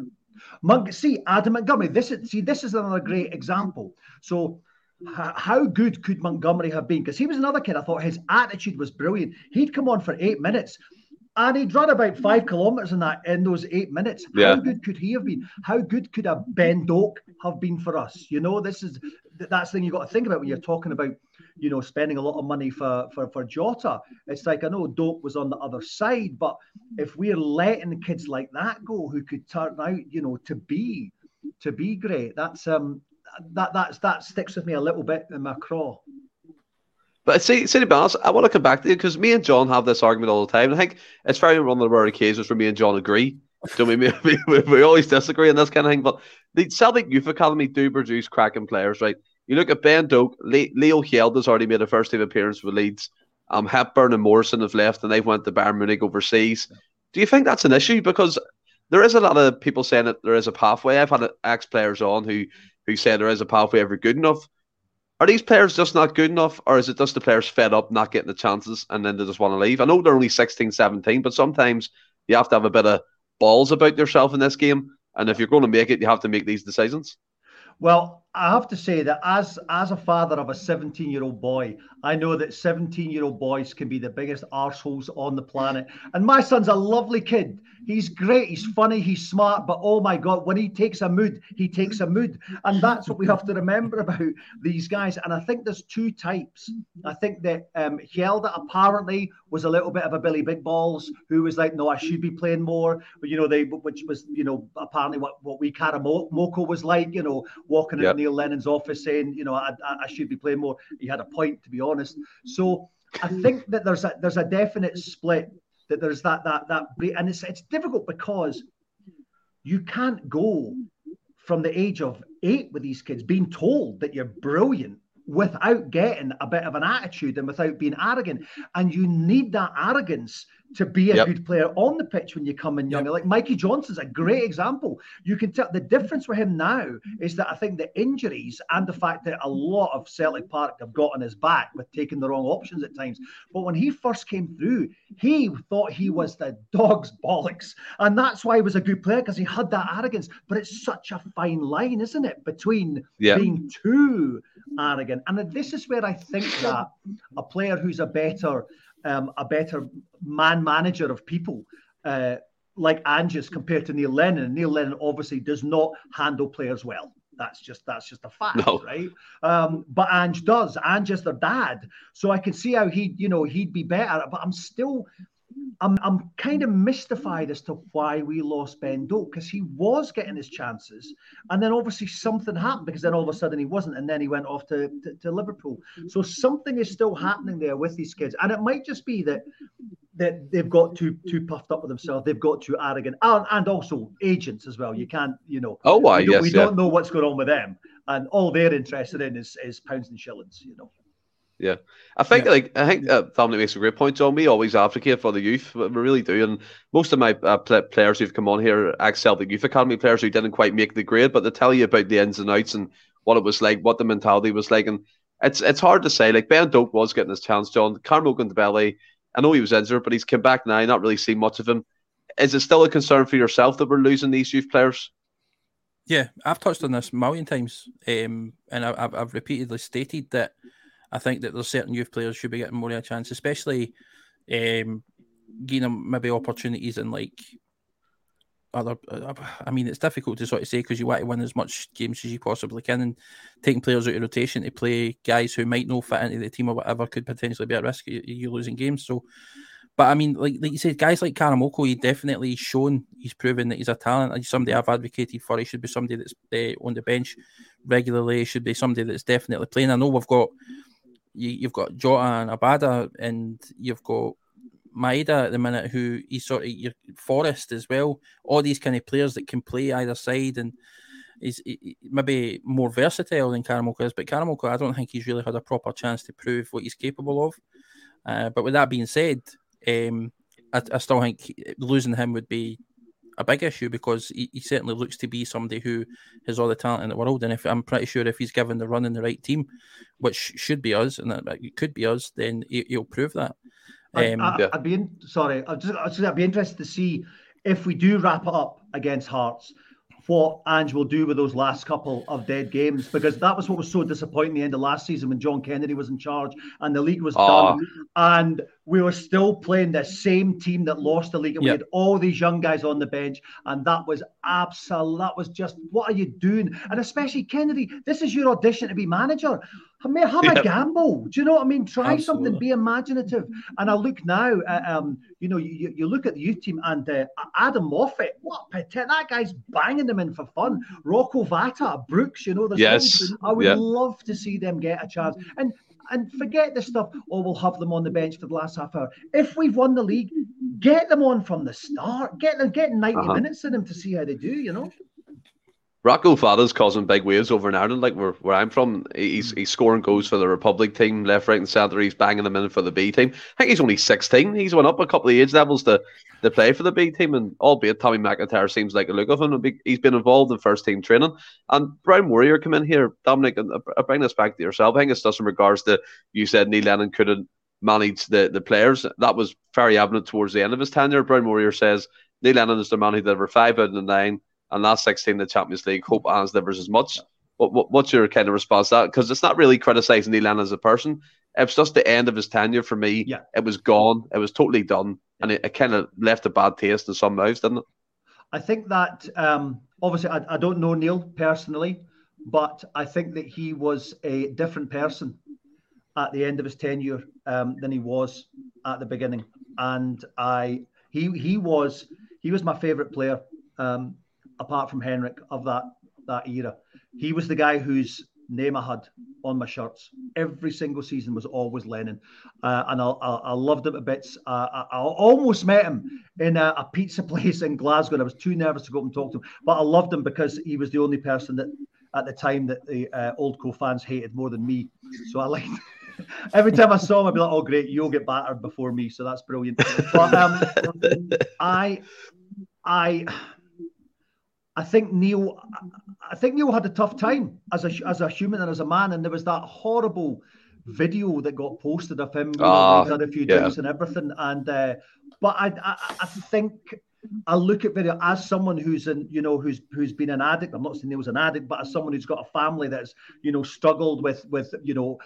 Monk, see, Adam Montgomery. This is see, this is another great example. So how good could Montgomery have been? Because he was another kid. I thought his attitude was brilliant. He'd come on for eight minutes and he'd run about five kilometres in that in those eight minutes. Yeah. How good could he have been? How good could a Ben Doak have been for us? You know, this is that's the thing you've got to think about when you're talking about, you know, spending a lot of money for for for Jota. It's like I know Doak was on the other side, but if we're letting kids like that go, who could turn out, you know, to be to be great, that's um that that's that sticks with me a little bit in my craw. But see, see, to I want to come back to you because me and John have this argument all the time. I think it's very one of the rare occasions where me and John agree. So we, (laughs) we, we, always disagree on this kind of thing. But the Celtic Youth Academy do produce cracking players, right? You look at Ben Doak, Le- Leo has already made a first team appearance with Leeds. Um, Hepburn and Morrison have left and they've went to Bayern Munich overseas. Do you think that's an issue? Because there is a lot of people saying that there is a pathway. I've had ex players on who who say there is a pathway ever good enough. Are these players just not good enough, or is it just the players fed up not getting the chances and then they just want to leave? I know they're only 16, 17, but sometimes you have to have a bit of balls about yourself in this game. And if you're going to make it, you have to make these decisions. Well, I have to say that as as a father of a 17 year old boy, I know that 17 year old boys can be the biggest arseholes on the planet. And my son's a lovely kid. He's great. He's funny. He's smart. But oh my God, when he takes a mood, he takes a mood. And that's what we have to remember about these guys. And I think there's two types. I think that um, Hjelde apparently was a little bit of a Billy Big Balls who was like, no, I should be playing more. But, you know, they, which was, you know, apparently what, what we Karamoko was like, you know, walking yep. in Neil Lennon's office saying, you know, I, I should be playing more. He had a point, to be honest. So I think that there's a, there's a definite split that there's that that that and it's it's difficult because you can't go from the age of eight with these kids being told that you're brilliant without getting a bit of an attitude and without being arrogant. And you need that arrogance to be a yep. good player on the pitch when you come in younger. Yep. Like Mikey Johnston's a great example. You can tell the difference with him now is that I think the injuries and the fact that a lot of Celtic Park have got on his back with taking the wrong options at times. But when he first came through, he thought he was the dog's bollocks. And that's why he was a good player because he had that arrogance. But it's such a fine line, isn't it, between yep. being too arrogant. And this is where I think that a player who's a better um, a better man manager of people uh, like Angus compared to Neil Lennon. Neil Lennon obviously does not handle players well. That's just that's just a fact, no. right? Um, but Ange does. Ange is their dad, so I can see how he, you know, he'd be better. But I'm still, I'm I'm kind of mystified as to why we lost Ben Doak because he was getting his chances, and then obviously something happened because then all of a sudden he wasn't, and then he went off to, to, to Liverpool. So something is still happening there with these kids, and it might just be that that they've got too too puffed up with themselves. They've got too arrogant, and, and also agents as well. You can't, you know. Oh, why? We, don't, yes, we yeah. don't know what's going on with them, and all they're interested in is is pounds and shillings. You know. Yeah, I think yeah. like I think uh, family makes a great point. John, we always advocate for the youth, we really do. And most of my uh, players who've come on here, excel the youth academy players who didn't quite make the grade, but they tell you about the ins and outs and what it was like, what the mentality was like, and it's it's hard to say. Like Ben Doak was getting his chance, John. Carmo Belly, I know he was injured, but he's come back now. I've not really seen much of him. Is it still a concern for yourself that we're losing these youth players? Yeah, I've touched on this a million times, um, and I've, I've repeatedly stated that I think that there's certain youth players should be getting more of a chance, especially um, giving them maybe opportunities in like other. Uh, I mean, it's difficult to sort of say because you want to win as much games as you possibly can, and taking players out of rotation to play guys who might not fit into the team or whatever could potentially be at risk you losing games. So, but I mean, like like you said, guys like Karamoko, he definitely shown he's proven that he's a talent. He's somebody I've advocated for. He should be somebody that's uh, on the bench regularly. He should be somebody that's definitely playing. I know we've got you, have got Jota and Abada, and you've got Maeda at the minute, who he's sort of your Forrest as well. All these kind of players that can play either side, and he's he, maybe more versatile than Karamoko is. But Karamoko, I don't think he's really had a proper chance to prove what he's capable of. Uh, but with that being said, um, I, I, still think losing him would be a big issue because he, he, certainly looks to be somebody who has all the talent in the world. And if I'm pretty sure if he's given the run in the right team, which should be us, and it could be us, then he, will prove that. Um, I, would be in, sorry. I'd just, I'd be interested to see if we do wrap it up against Hearts what Ange will do with those last couple of dead games because that was what was so disappointing the end of last season when John Kennedy was in charge and the league was ah. done. And we were still playing the same team that lost the league and yep. we had all these young guys on the bench and that was absolute that was just what are you doing? And especially Kennedy this is your audition to be manager I mean, have yep. a gamble. Do you know what I mean? Try Absolutely. something, be imaginative. And I look now, at, um, you know, you, you look at the youth team and uh, Adam Moffat, what that guy's banging them in for fun. Rocco Vata, Brooks, you know, yes. I would yep. love to see them get a chance. And and forget the stuff. Oh, we'll have them on the bench for the last half hour. If we've won the league, get them on from the start. Get them, get 90 uh-huh. minutes in them to see how they do. You know. Rocco Vata's causing big waves over in Ireland, like where, where I'm from. He's mm. he's scoring goals for the Republic team, left, right, and centre. He's banging them in for the B team. I think he's only 16. He's went up a couple of age levels to, to play for the B team, and albeit Tommy McIntyre seems like a look of him. He's been involved in first team training. And Brown Warrior come in here, Dominik, and I bring this back to yourself. I think it's just in regards to you said Neil Lennon couldn't manage the, the players. That was very evident towards the end of his tenure. Brown Warrior says Neil Lennon is the man who delivered five out of the nine and last 16 the Champions League. Hope Hans delivers as much. What, what, what's your kind of response to that? Because it's not really criticizing Neil as a person. It's just the end of his tenure for me. Yeah. It was gone. It was totally done. And it, it kind of left a bad taste in some mouths, didn't it? I think that um, obviously I, I don't know Neil personally, but I think that he was a different person at the end of his tenure um, than he was at the beginning. And I he he was he was my favorite player. Um, apart from Henrik of that that era. He was the guy whose name I had on my shirts. Every single season was always Lennon, uh, and I, I, I, loved him a bit. Uh, I, I, almost met him in a, a, pizza (laughs) place in Glasgow. And I was too nervous to go up and talk to him, but I loved him because he was the only person that at the time that the uh, old co fans hated more than me. So I liked. (laughs) Every time I saw him, I'd be like, "Oh, great, you'll get battered before me." So that's brilliant. But um, (laughs) I, I I think Neil, I think Neil had a tough time as a as a human and as a man, and there was that horrible video that got posted of him. Uh, had a few yeah. drinks and everything, and uh, but I, I, I think I look at video as someone who's in, you know, who's who's been an addict. I'm not saying he was an addict, but as someone who's got a family that's, you know, struggled with with you know,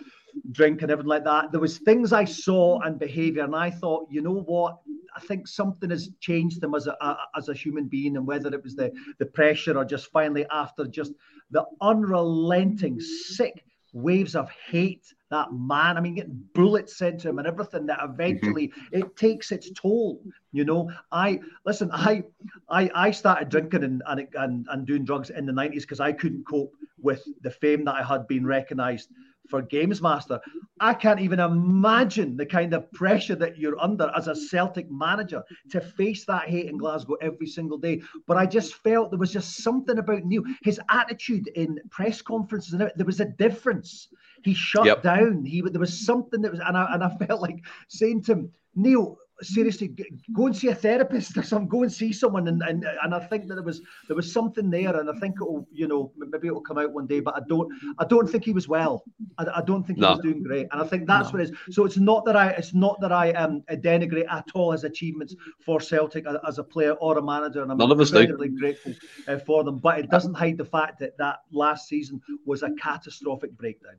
drink and everything like that. There was things I saw and behaviour, and I thought, you know what, I think something has changed him as a, a, as a human being, and whether it was the the pressure or just finally after just the unrelenting sick waves of hate that man i mean getting bullets sent to him and everything that eventually mm-hmm. it takes its toll you know i listen i i i started drinking and and and, and doing drugs in the 90s because i couldn't cope with the fame that i had been recognized for GamesMaster. I can't even imagine the kind of pressure that you're under as a Celtic manager to face that hate in Glasgow every single day. But I just felt there was just something about Neil, his attitude in press conferences, and there was a difference. He shut yep. down. He there was something that was, and I and I (laughs) felt like saying to him, Neil, seriously go and see a therapist or something go and see someone and, and and i think that there was there was something there and i think it'll you know maybe it'll come out one day but i don't i don't think he was well i, I don't think he no. was doing great and i think that's no. what it is so it's not that i it's not that i um denigrate at all his achievements for celtic as a player or a manager and i'm None incredibly grateful uh, for them but it doesn't hide the fact that that last season was a catastrophic breakdown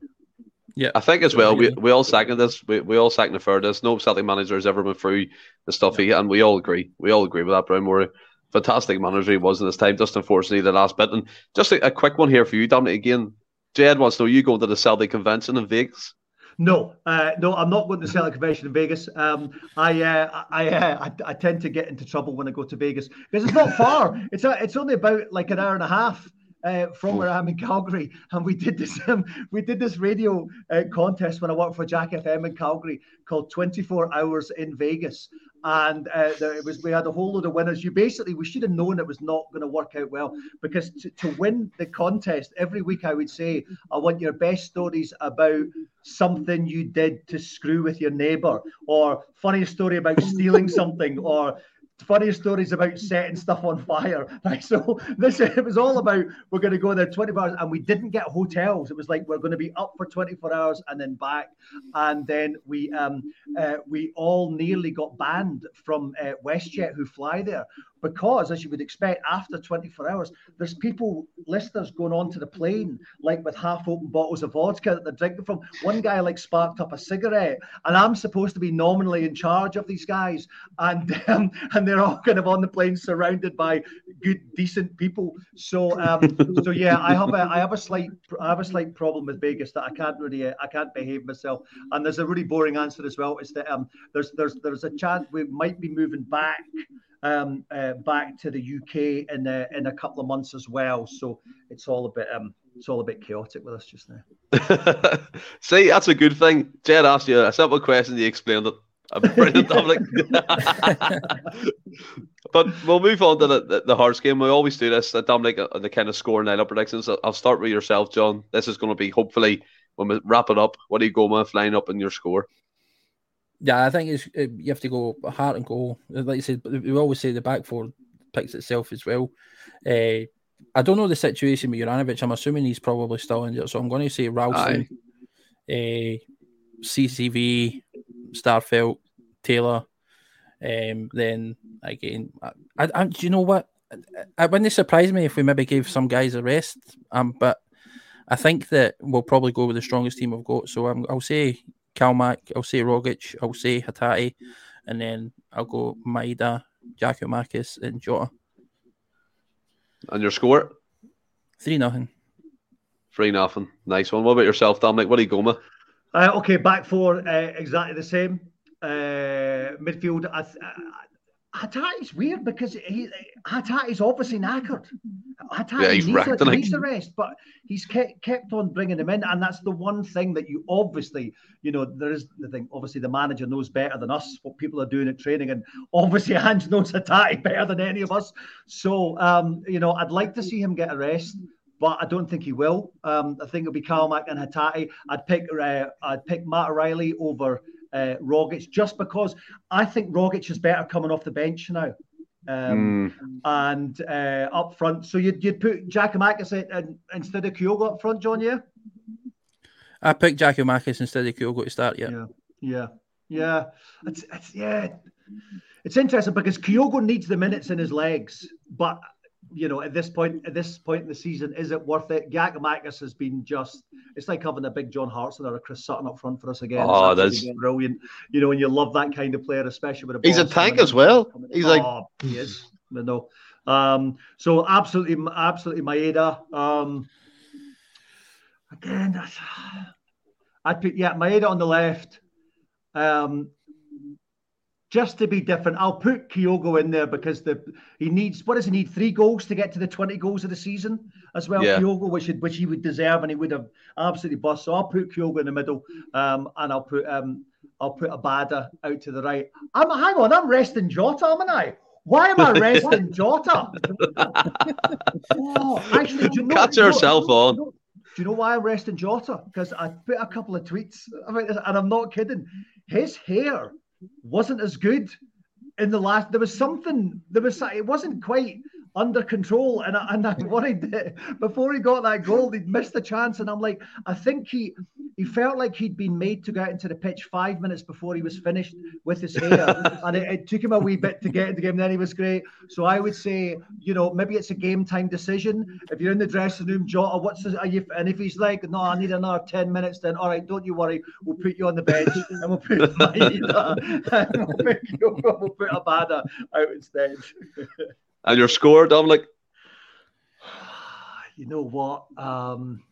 yeah, I think as well. We, we all second this. We, we all second for this. No Celtic manager has ever been through the stuff he, and we all agree. We all agree with that. Brian Moore, fantastic manager he was in his time. Just unfortunately the last bit. And just a, a quick one here for you, Dominik. Again, Jed wants to know you going to the Celtic convention in Vegas. No, uh, no, I'm not going to the Celtic convention in Vegas. Um, I, uh, I, uh, I, I, tend to get into trouble when I go to Vegas because it's not far. It's a, it's only about like an hour and a half uh, from where I'm in Calgary, and we did this (laughs) um, we did this radio uh, contest when I worked for Jack FM in Calgary called 24 Hours in Vegas, and uh, there, it was we had a whole load of winners. You basically we should have known it was not going to work out well because to, to win the contest every week I would say I want your best stories about something you did to screw with your neighbor or funny story about stealing something or funny stories about setting stuff on fire. (laughs) Right. So this it was all about we're going to go there 24 hours and we didn't get hotels. It was like we're going to be up for 24 hours and then back. And then we um uh, we all nearly got banned from uh, WestJet who fly there because, as you would expect, after 24 hours, there's people, listeners, going on to the plane like with half open bottles of vodka that they're drinking from. One guy like sparked up a cigarette, and I'm supposed to be nominally in charge of these guys, and (laughs) um, and they're all kind of on the plane surrounded by good, decent people. So, um, so yeah, I have a I have a slight I have a slight problem with Vegas that I can't really I can't behave myself, and there's a really boring answer as well. Is that um, there's there's there's a chance we might be moving back um, uh, back to the UK in a, in a couple of months as well. So it's all a bit um, it's all a bit chaotic with us just now. (laughs) See, that's a good thing. Jed asked you a simple question, you explained it. Brilliant, Dominik. (laughs) but we'll move on to the, the, the Hearts game. We always do this, Dominik, uh, the kind of score and lineup predictions. I'll start with yourself, John. This is going to be hopefully when we wrap it up. What do you go with line up in your score? Yeah, I think it's you have to go Hart and goal. Like you said, we always say the back four picks itself as well. Uh, I don't know the situation with Juranovic. I'm assuming he's probably still injured, so I'm going to say Ralston, uh, CCV, Starfelt, Taylor. Um, then again, I, I, I, do you know what? It wouldn't surprise me if we maybe gave some guys a rest. Um, but I think that we'll probably go with the strongest team we've got. So I'm, I'll say Calmac, I'll say Rogic, I'll say Hatate, and then I'll go Maeda, Giakoumakis, and Jota. And your score? 3 nothing. 3 nothing. Nice one. What about yourself, Dominik? What do you go with? Uh, okay, back four, uh, exactly the same. Uh, midfield, I, th- Hatate's weird because he Hatate's obviously knackered. Hatate yeah, he's needs, a, needs a rest, but he's kept, kept on bringing him in, and that's the one thing that you obviously, you know, there is the thing. Obviously, the manager knows better than us what people are doing at training, and obviously, (laughs) Ange knows Hatate better than any of us. So, um, you know, I'd like to see him get a rest but I don't think he will. Um, I think it'll be Calmac and Hatate. I'd pick uh, I'd pick Matt O'Riley over uh, Rogic just because I think Rogic is better coming off the bench now. Um, mm. And uh, up front, so you'd, you'd put Giakoumakis in, and instead of Kyogo up front, John, yeah? I picked Jack Giakoumakis instead of Kyogo to start, yeah. Yeah, yeah, yeah. It's, it's, yeah. It's interesting because Kyogo needs the minutes in his legs, but you know, at this point, at this point in the season, is it worth it? Giakoumakis has been just, it's like having a big John Hartson or a Chris Sutton up front for us again. Oh, that's brilliant. You know, and you love that kind of player, especially with a He's a tank as well. He's oh, like, he is. No. Um, so absolutely, absolutely Maeda. Um, again, I'd put, yeah, Maeda on the left. Um, just to be different. I'll put Kyogo in there because the he needs what does he need? Three goals to get to the 20 goals of the season as well. Yeah. Kyogo, which he, which he would deserve and he would have absolutely bust. So I'll put Kyogo in the middle, um, and I'll put um, I'll put Abada out to the right. I'm hang on, I'm resting Jota, am I? Why am I (laughs) resting Jota? (laughs) oh, actually, do you know, Catch yourself you know, on. Do you know why I'm resting Jota? Because I put a couple of tweets about this, and I'm not kidding. His hair wasn't as good in the last. There was something. There was. It wasn't quite under control. And I, and I worried that before he got that goal, he'd missed the chance. And I'm like, I think he he felt like he'd been made to get into the pitch five minutes before he was finished with his hair. and it, it, took him a wee bit to get into the game. Then he was great. So I would say, you know, maybe it's a game time decision. If you're in the dressing room, Jota, what's the, you, and if he's like, no, I need another 10 minutes, then all right, don't you worry. We'll put you on the bench and we'll put (laughs) Maeda, and we'll, put, (laughs) we'll put Abada out instead. (laughs) And your score, Dominik? (sighs) You know what? Um,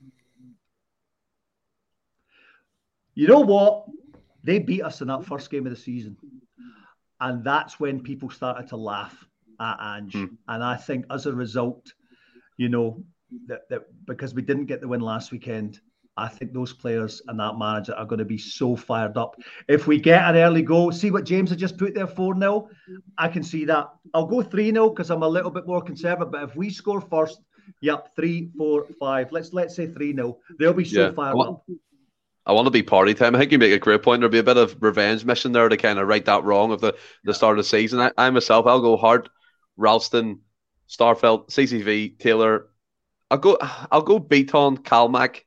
you know what? They beat us in that first game of the season. And that's when people started to laugh at Ange. Hmm. And I think as a result, you know, that, that because we didn't get the win last weekend, I think those players and that manager are going to be so fired up. If we get an early goal, see what James had just put there 4 0, I can see that. I'll go 3 0 because I'm a little bit more conservative. But if we score first, yep, three, four, five. Let's let's say 3 0. They'll be so yeah. fired I want, up. I want to be party time. I think you make a great point. There'll be a bit of revenge mission there to kind of right that wrong of the, the start of the season. I, I myself, I'll go Hart. Ralston, Starfelt, CCV, Taylor. I'll go I'll go Bitton, Calmac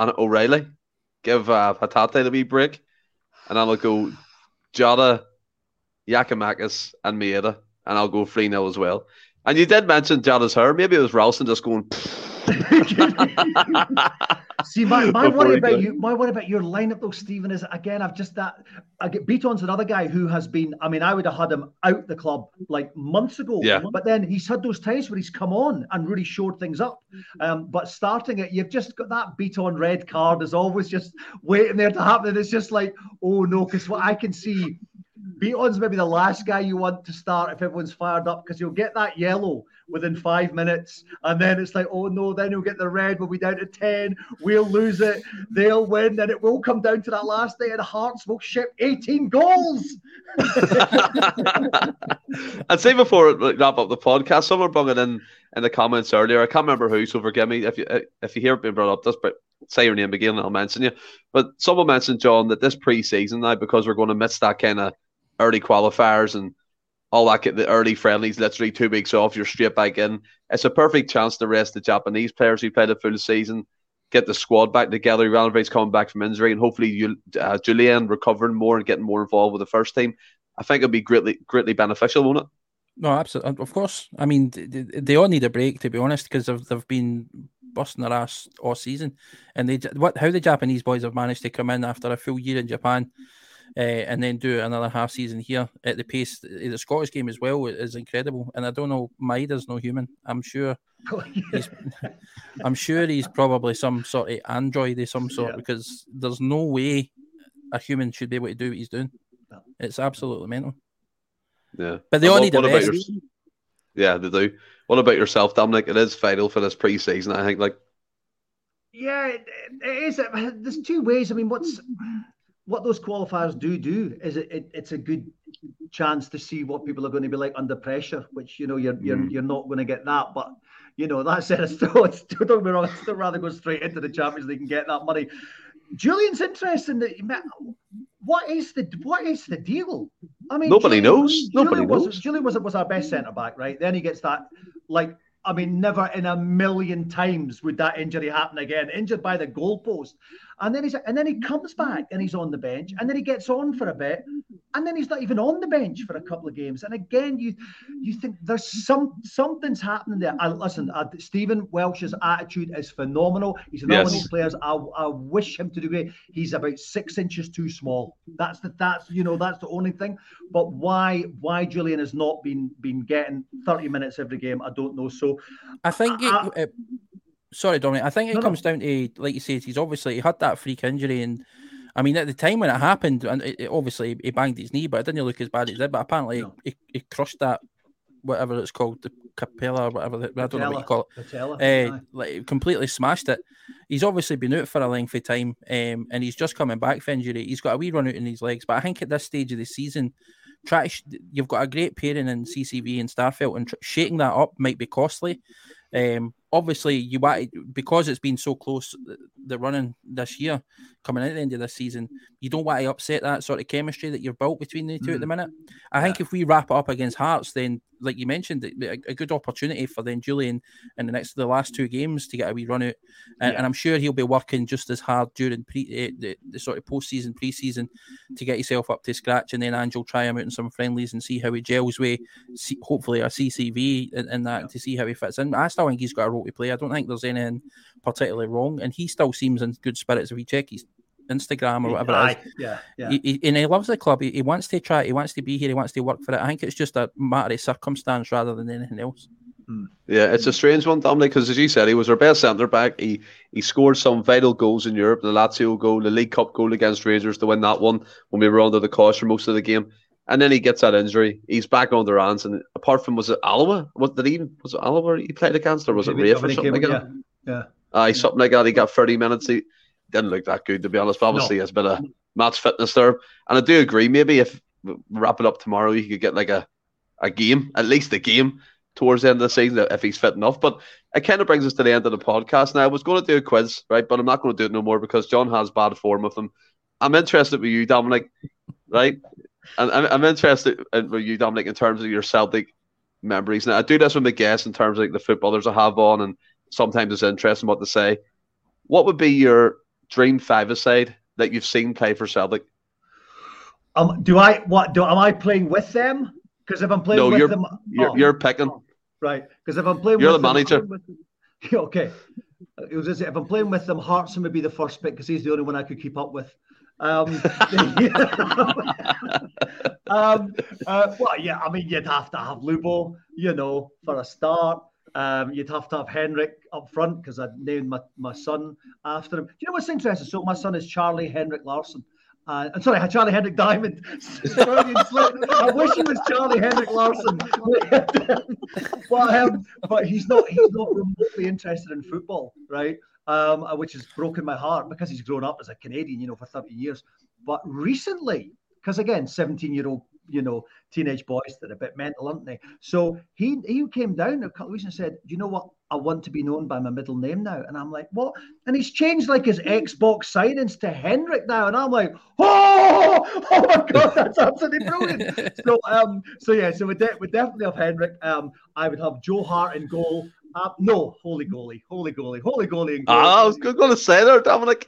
and O'Riley. Give uh, Hatate a wee break. And I'll go Jota, Giakoumakis, and Maeda. And I'll go 3 0 as well. And you did mention Jota's hair. Maybe it was Ralston just going. (laughs) (laughs) See, my, my worry about you, my worry about your lineup though, Stephen, is again, I've just that I get Bitton's another guy who has been. I mean, I would have had him out the club like months ago. Yeah. But then he's had those times where he's come on and really showed things up. Um, but starting it, you've just got that Bitton red card is always just waiting there to happen. And it's just like, oh no, because what I can see Bitton's maybe the last guy you want to start if everyone's fired up because you'll get that yellow within five minutes, and then it's like, oh no, then you'll get the red. We'll be down to ten. We'll lose it. They'll win. Then it will come down to that last day, and Hearts will ship eighteen goals. (laughs) I'd say before we wrap up the podcast, someone brought it in in the comments earlier. I can't remember who, so forgive me if you if you hear it being brought up. Just but say your name again, and I'll mention you. But someone mentioned John that this pre-season now because we're going to miss that kind of early qualifiers and all that the early friendlies, literally two weeks off, you're straight back in. It's a perfect chance to rest the Japanese players who played a full season, get the squad back together. Juranovic coming back from injury, and hopefully you, uh, Jullien recovering more and getting more involved with the first team. I think it'll be greatly greatly beneficial, won't it? No, absolutely. Of course. I mean, they, they all need a break to be honest, because they've, they've been busting their ass all season, and they what how the Japanese boys have managed to come in after a full year in Japan uh, and then do another half season here at the pace. The Scottish game as well is incredible. And I don't know, Maeda's no human. I'm sure. (laughs) he's, I'm sure he's probably some sort of android of some sort yeah. because there's no way a human should be able to do what he's doing. It's absolutely mental. Yeah, but they all need a rest. Your... Yeah, they do. What about yourself, Dominik? It is vital for this pre-season. I think, like, yeah, it, it is. There's two ways. I mean, what's what those qualifiers do do is it, it, it's a good chance to see what people are going to be like under pressure, which you know you're you're, mm. you're not going to get that. But you know that said, (laughs) it's still, it's still don't me wrong, I'd still rather go straight into the Champions League and get that money. Jullien's interesting. That what is the what is the deal? I mean, nobody Jullien, knows. Jullien nobody was, knows. Jullien was was our best centre back, right? Then he gets that like I mean, never in a million times would that injury happen again. Injured by the goalpost. And then he's and then he comes back and he's on the bench, and then he gets on for a bit, and then he's not even on the bench for a couple of games. And again, you you think there's some something's happening there. I, listen, uh, Stephen Welsh's attitude is phenomenal. He's another yes. one of these players. I, I wish him to do great. He's about six inches too small. That's the that's you know that's the only thing. But why why Jullien has not been been getting 30 minutes every game, I don't know. So I think it, I, it sorry, Dominik. I think it no, comes no. down to, like you said, he's obviously he had that freak injury, and I mean, at the time when it happened, and it, it, obviously he banged his knee, but it didn't look as bad as it did. But apparently, no. he, he crushed that whatever it's called, the capella or whatever. I don't know what you call it. Patella, uh, like completely smashed it. He's obviously been out for a lengthy time, um, and he's just coming back from injury. He's got a wee run out in his legs, but I think at this stage of the season, try sh- you've got a great pairing in CCV and Starfelt, and tr- shaking that up might be costly. Um, obviously, you want because it's been so close the running this year, coming at the end of this season, you don't want to upset that sort of chemistry that you've built between the two mm. at the mm. minute. I yeah. think if we wrap it up against Hearts, then like you mentioned, a, a, good opportunity for then Jullien in the next the last two games to get a wee run out, and, yeah. and I'm sure he'll be working just as hard during pre uh, the, the sort of post season, pre season to get himself up to scratch, and then Ange'll try him out in some friendlies and see how he gels with, see, hopefully a CCV in, in that yeah. to see how he fits in. I still think he's got a role to play. I don't think there's anything particularly wrong, and he still seems in good spirits if we check his Instagram or whatever Aye, it is. Yeah, yeah. He, he, and he loves the club. He, he, wants to try. He wants to be here. He wants to work for it. I think it's just a matter of circumstance rather than anything else. Hmm. Yeah, it's a strange one, Dominik, because as you said, he was our best centre back. He he scored some vital goals in Europe, the Lazio goal, the League Cup goal against Rangers to win that one when we were under the cosh for most of the game. And then he gets that injury. He's back on the runs, and apart from was it Alloa? What did he was it Alloa he played against, or was it Raith or something like that? Yeah, yeah. Uh, something like that. He got thirty minutes. He didn't look that good to be honest. But obviously, no. has been a match fitness there, and I do agree. Maybe if wrap it up tomorrow, he could get like a a game, at least a game towards the end of the season if he's fit enough. But it kind of brings us to the end of the podcast. Now I was going to do a quiz, right? But I'm not going to do it no more because John has bad form with him. I'm interested with you, Dominik, right? And I'm, I'm interested in, with you, Dominik, in terms of your Celtic memories. Now I do this with my guests in terms of like the footballers I have on, and sometimes it's interesting what to say. What would be your dream five-a-side that you've seen play for Celtic? Um, do I what do am I playing with them? Because if I'm playing no, with you're, them, you're, oh, you're picking. Oh, right. Because if I'm playing, you're with the manager. Them, (laughs) okay. It was just, if I'm playing with them, Hartson would be the first pick because he's the only one I could keep up with. Um, (laughs) um, uh, well, yeah, I mean, you'd have to have Lubo, you know, for a start. Um, you'd have to have Henrik up front because I named my, my son after him. Do you know what's interesting? So my son is Charlie Henrik Larsson. Uh, I'm sorry, (laughs) Charlie Henrik Diamond. (laughs) I wish he was Charlie Henrik Larsson, (laughs) but, um, but he's not. He's not remotely interested in football, right? Um, uh, which has broken my heart because he's grown up as a Canadian, you know, for 30 years. But recently, because again, 17 year old you know, teenage boys that are a bit mental, aren't they? So he he came down a couple of weeks and said, you know what? I want to be known by my middle name now. And I'm like, What? And he's changed like his Xbox signings to Henrik now. And I'm like, Oh, (laughs) oh my god, that's absolutely brilliant. (laughs) so um, so yeah, so we de- we definitely have Henrik. Um, I would have Joe Hart in goal. Uh, no, holy goalie, holy goalie, holy goalie. Ah, I was going to say there, Dominik.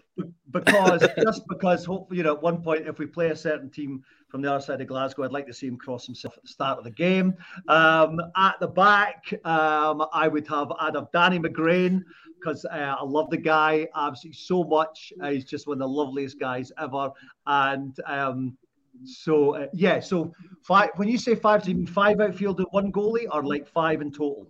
Because just because, hopefully, you know, at one point, if we play a certain team from the other side of Glasgow. I'd like to see him cross himself at the start of the game. Um, at the back, um, I would have I'd have Danny McGrain because uh, I love the guy absolutely so much. Uh, he's just one of the loveliest guys ever. And um, so uh, yeah, so five. When you say five, do you mean five outfield and one goalie, or like five in total?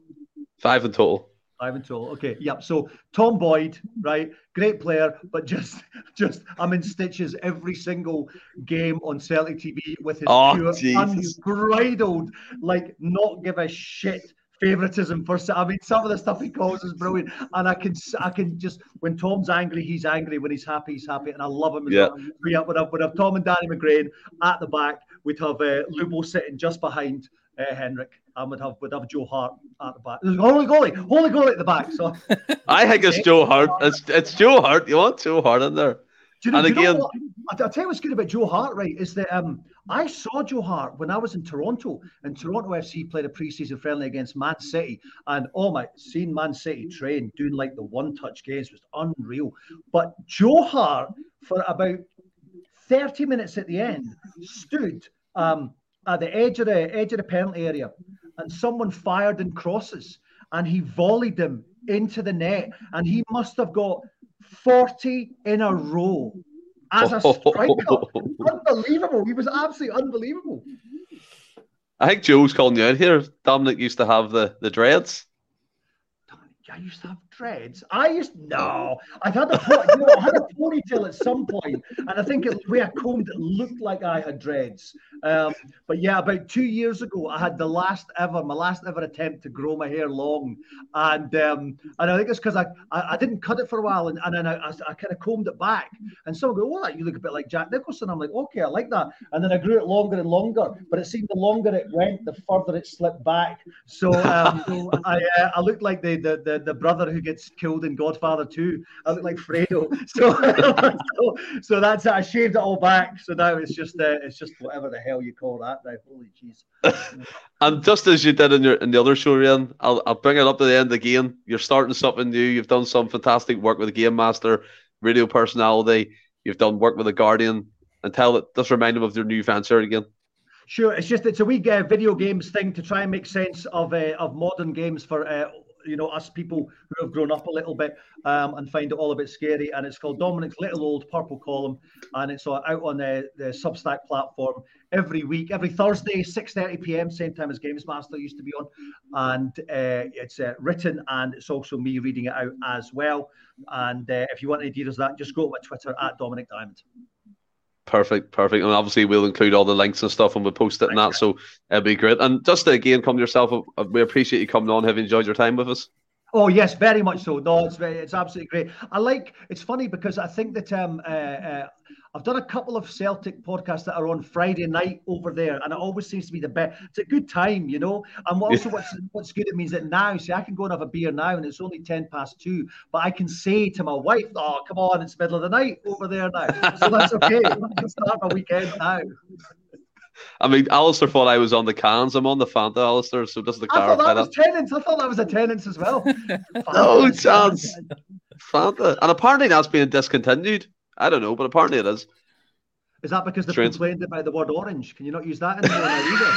Five in total. Ivan Toll. Okay, yep. So Tom Boyd, right? Great player, but just (laughs) just I'm in stitches every single game on Celtic TV with his oh, pure, unbridled, like not give a shit favoritism for. I mean, some of the stuff he calls is brilliant, and I can I can just when Tom's angry, he's angry. When he's happy, he's happy, and I love him. yeah. Well. We have, we'd have, we'd have Tom and Danny McGrain at the back. We'd have uh, Lubo sitting just behind uh, Henrik, and we'd have we'd have Joe Hart at the back. Holy goalie, holy goalie at the back. So (laughs) I think it's Joe Hart. It's it's Joe Hart. You want Joe Hart in there? Do you know, and again, you know I'll tell you what's good about Joe Hart, right? Is that um, I saw Joe Hart when I was in Toronto, and Toronto FC played a preseason friendly against Man City, and oh my, seeing Man City train doing like the one-touch games was unreal. But Joe Hart, for about thirty minutes at the end, stood um, at the edge of the edge of the penalty area, and someone fired in crosses, and he volleyed them into the net, and he must have got 40 in a row as a striker. (laughs) unbelievable. He was absolutely unbelievable. I think Joe's calling you out here. Dominic used to have the, the dreads. I used to have dreads. I used no. I've had a you know, I had a ponytail at some point, and I think it, the way I combed it looked like I had dreads. Um, but yeah, about two years ago, I had the last ever, my last ever attempt to grow my hair long, and um, and I think it's because I, I, I didn't cut it for a while, and, and then I, I, I kind of combed it back, and someone go, "Oh, you look a bit like Jack Nicholson." I'm like, "Okay, I like that," and then I grew it longer and longer, but it seemed the longer it went, the further it slipped back. So um, (laughs) I uh, I looked like the, the the the brother who gets killed in Godfather 2. I look like Fredo. (laughs) So, so, so, that's it. I shaved it all back. So now it's just uh, it's just whatever the hell you call that now. Holy jeez. (laughs) and just as you did in your in the other show, Ian, I'll, I'll bring it up to the end again. You're starting something new. You've done some fantastic work with the Game Master, radio personality. You've done work with the Guardian. And tell it, just remind them of your new venture again. Sure, it's just it's a wee uh, video games thing to try and make sense of uh, of modern games for uh, you know us people who have grown up a little bit um, and find it all a bit scary. And it's called Dominik's Little Old Purple Column, and it's out on the, the Substack platform every week, every Thursday, 6:30 p.m., same time as GamesMaster used to be on. And uh, it's uh, written, and it's also me reading it out as well. And uh, if you want any details of that, just go to my Twitter at Dominik Diamond. Perfect, perfect. And obviously, we'll include all the links and stuff and we'll post it and that. So it'll be great. And just to, again, come to yourself, uh, we appreciate you coming on. Have you enjoyed your time with us? Oh yes, very much so. No, it's very, it's absolutely great. I like. It's funny because I think that um, uh, uh, I've done a couple of Celtic podcasts that are on Friday night over there, and it always seems to be the best. It's a good time, you know. And also, what's what's good, it means that now, see, I can go and have a beer now, and it's only ten past two, but I can say to my wife, "Oh, come on, it's middle of the night over there now," so that's okay. I can start my weekend now. I mean, Alistair thought I was on the cans. I'm on the Fanta, Alistair. So just the clarify I thought that, that was Tennent's. I thought that was a Tennent's as well. (laughs) no chance. Fanta, and apparently that's being discontinued. I don't know, but apparently it is. Is that because they've Trans- complained about the word orange? Can you not use that anymore either?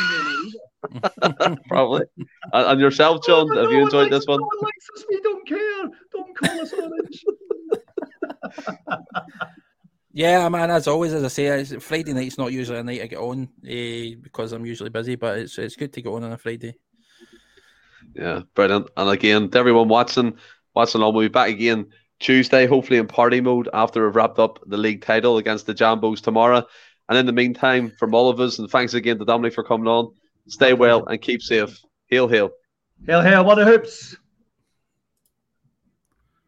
(laughs) (laughs) Probably. And, and, yourself, John, oh, have you enjoyed this one? No one likes us. We don't care. Don't call us orange. (laughs) yeah, man. As always, as I say, Friday night's not usually a night I get on uh, because I'm usually busy, but it's it's good to get on on a Friday. Yeah, brilliant. And again, to everyone watching, watching on, we'll be back again Tuesday, hopefully in party mode after we've wrapped up the league title against the Jambos tomorrow. And in the meantime, from all of us, and thanks again to Dominik for coming on, stay well and keep safe. Hail, hail. Hail, hail, what a hoops.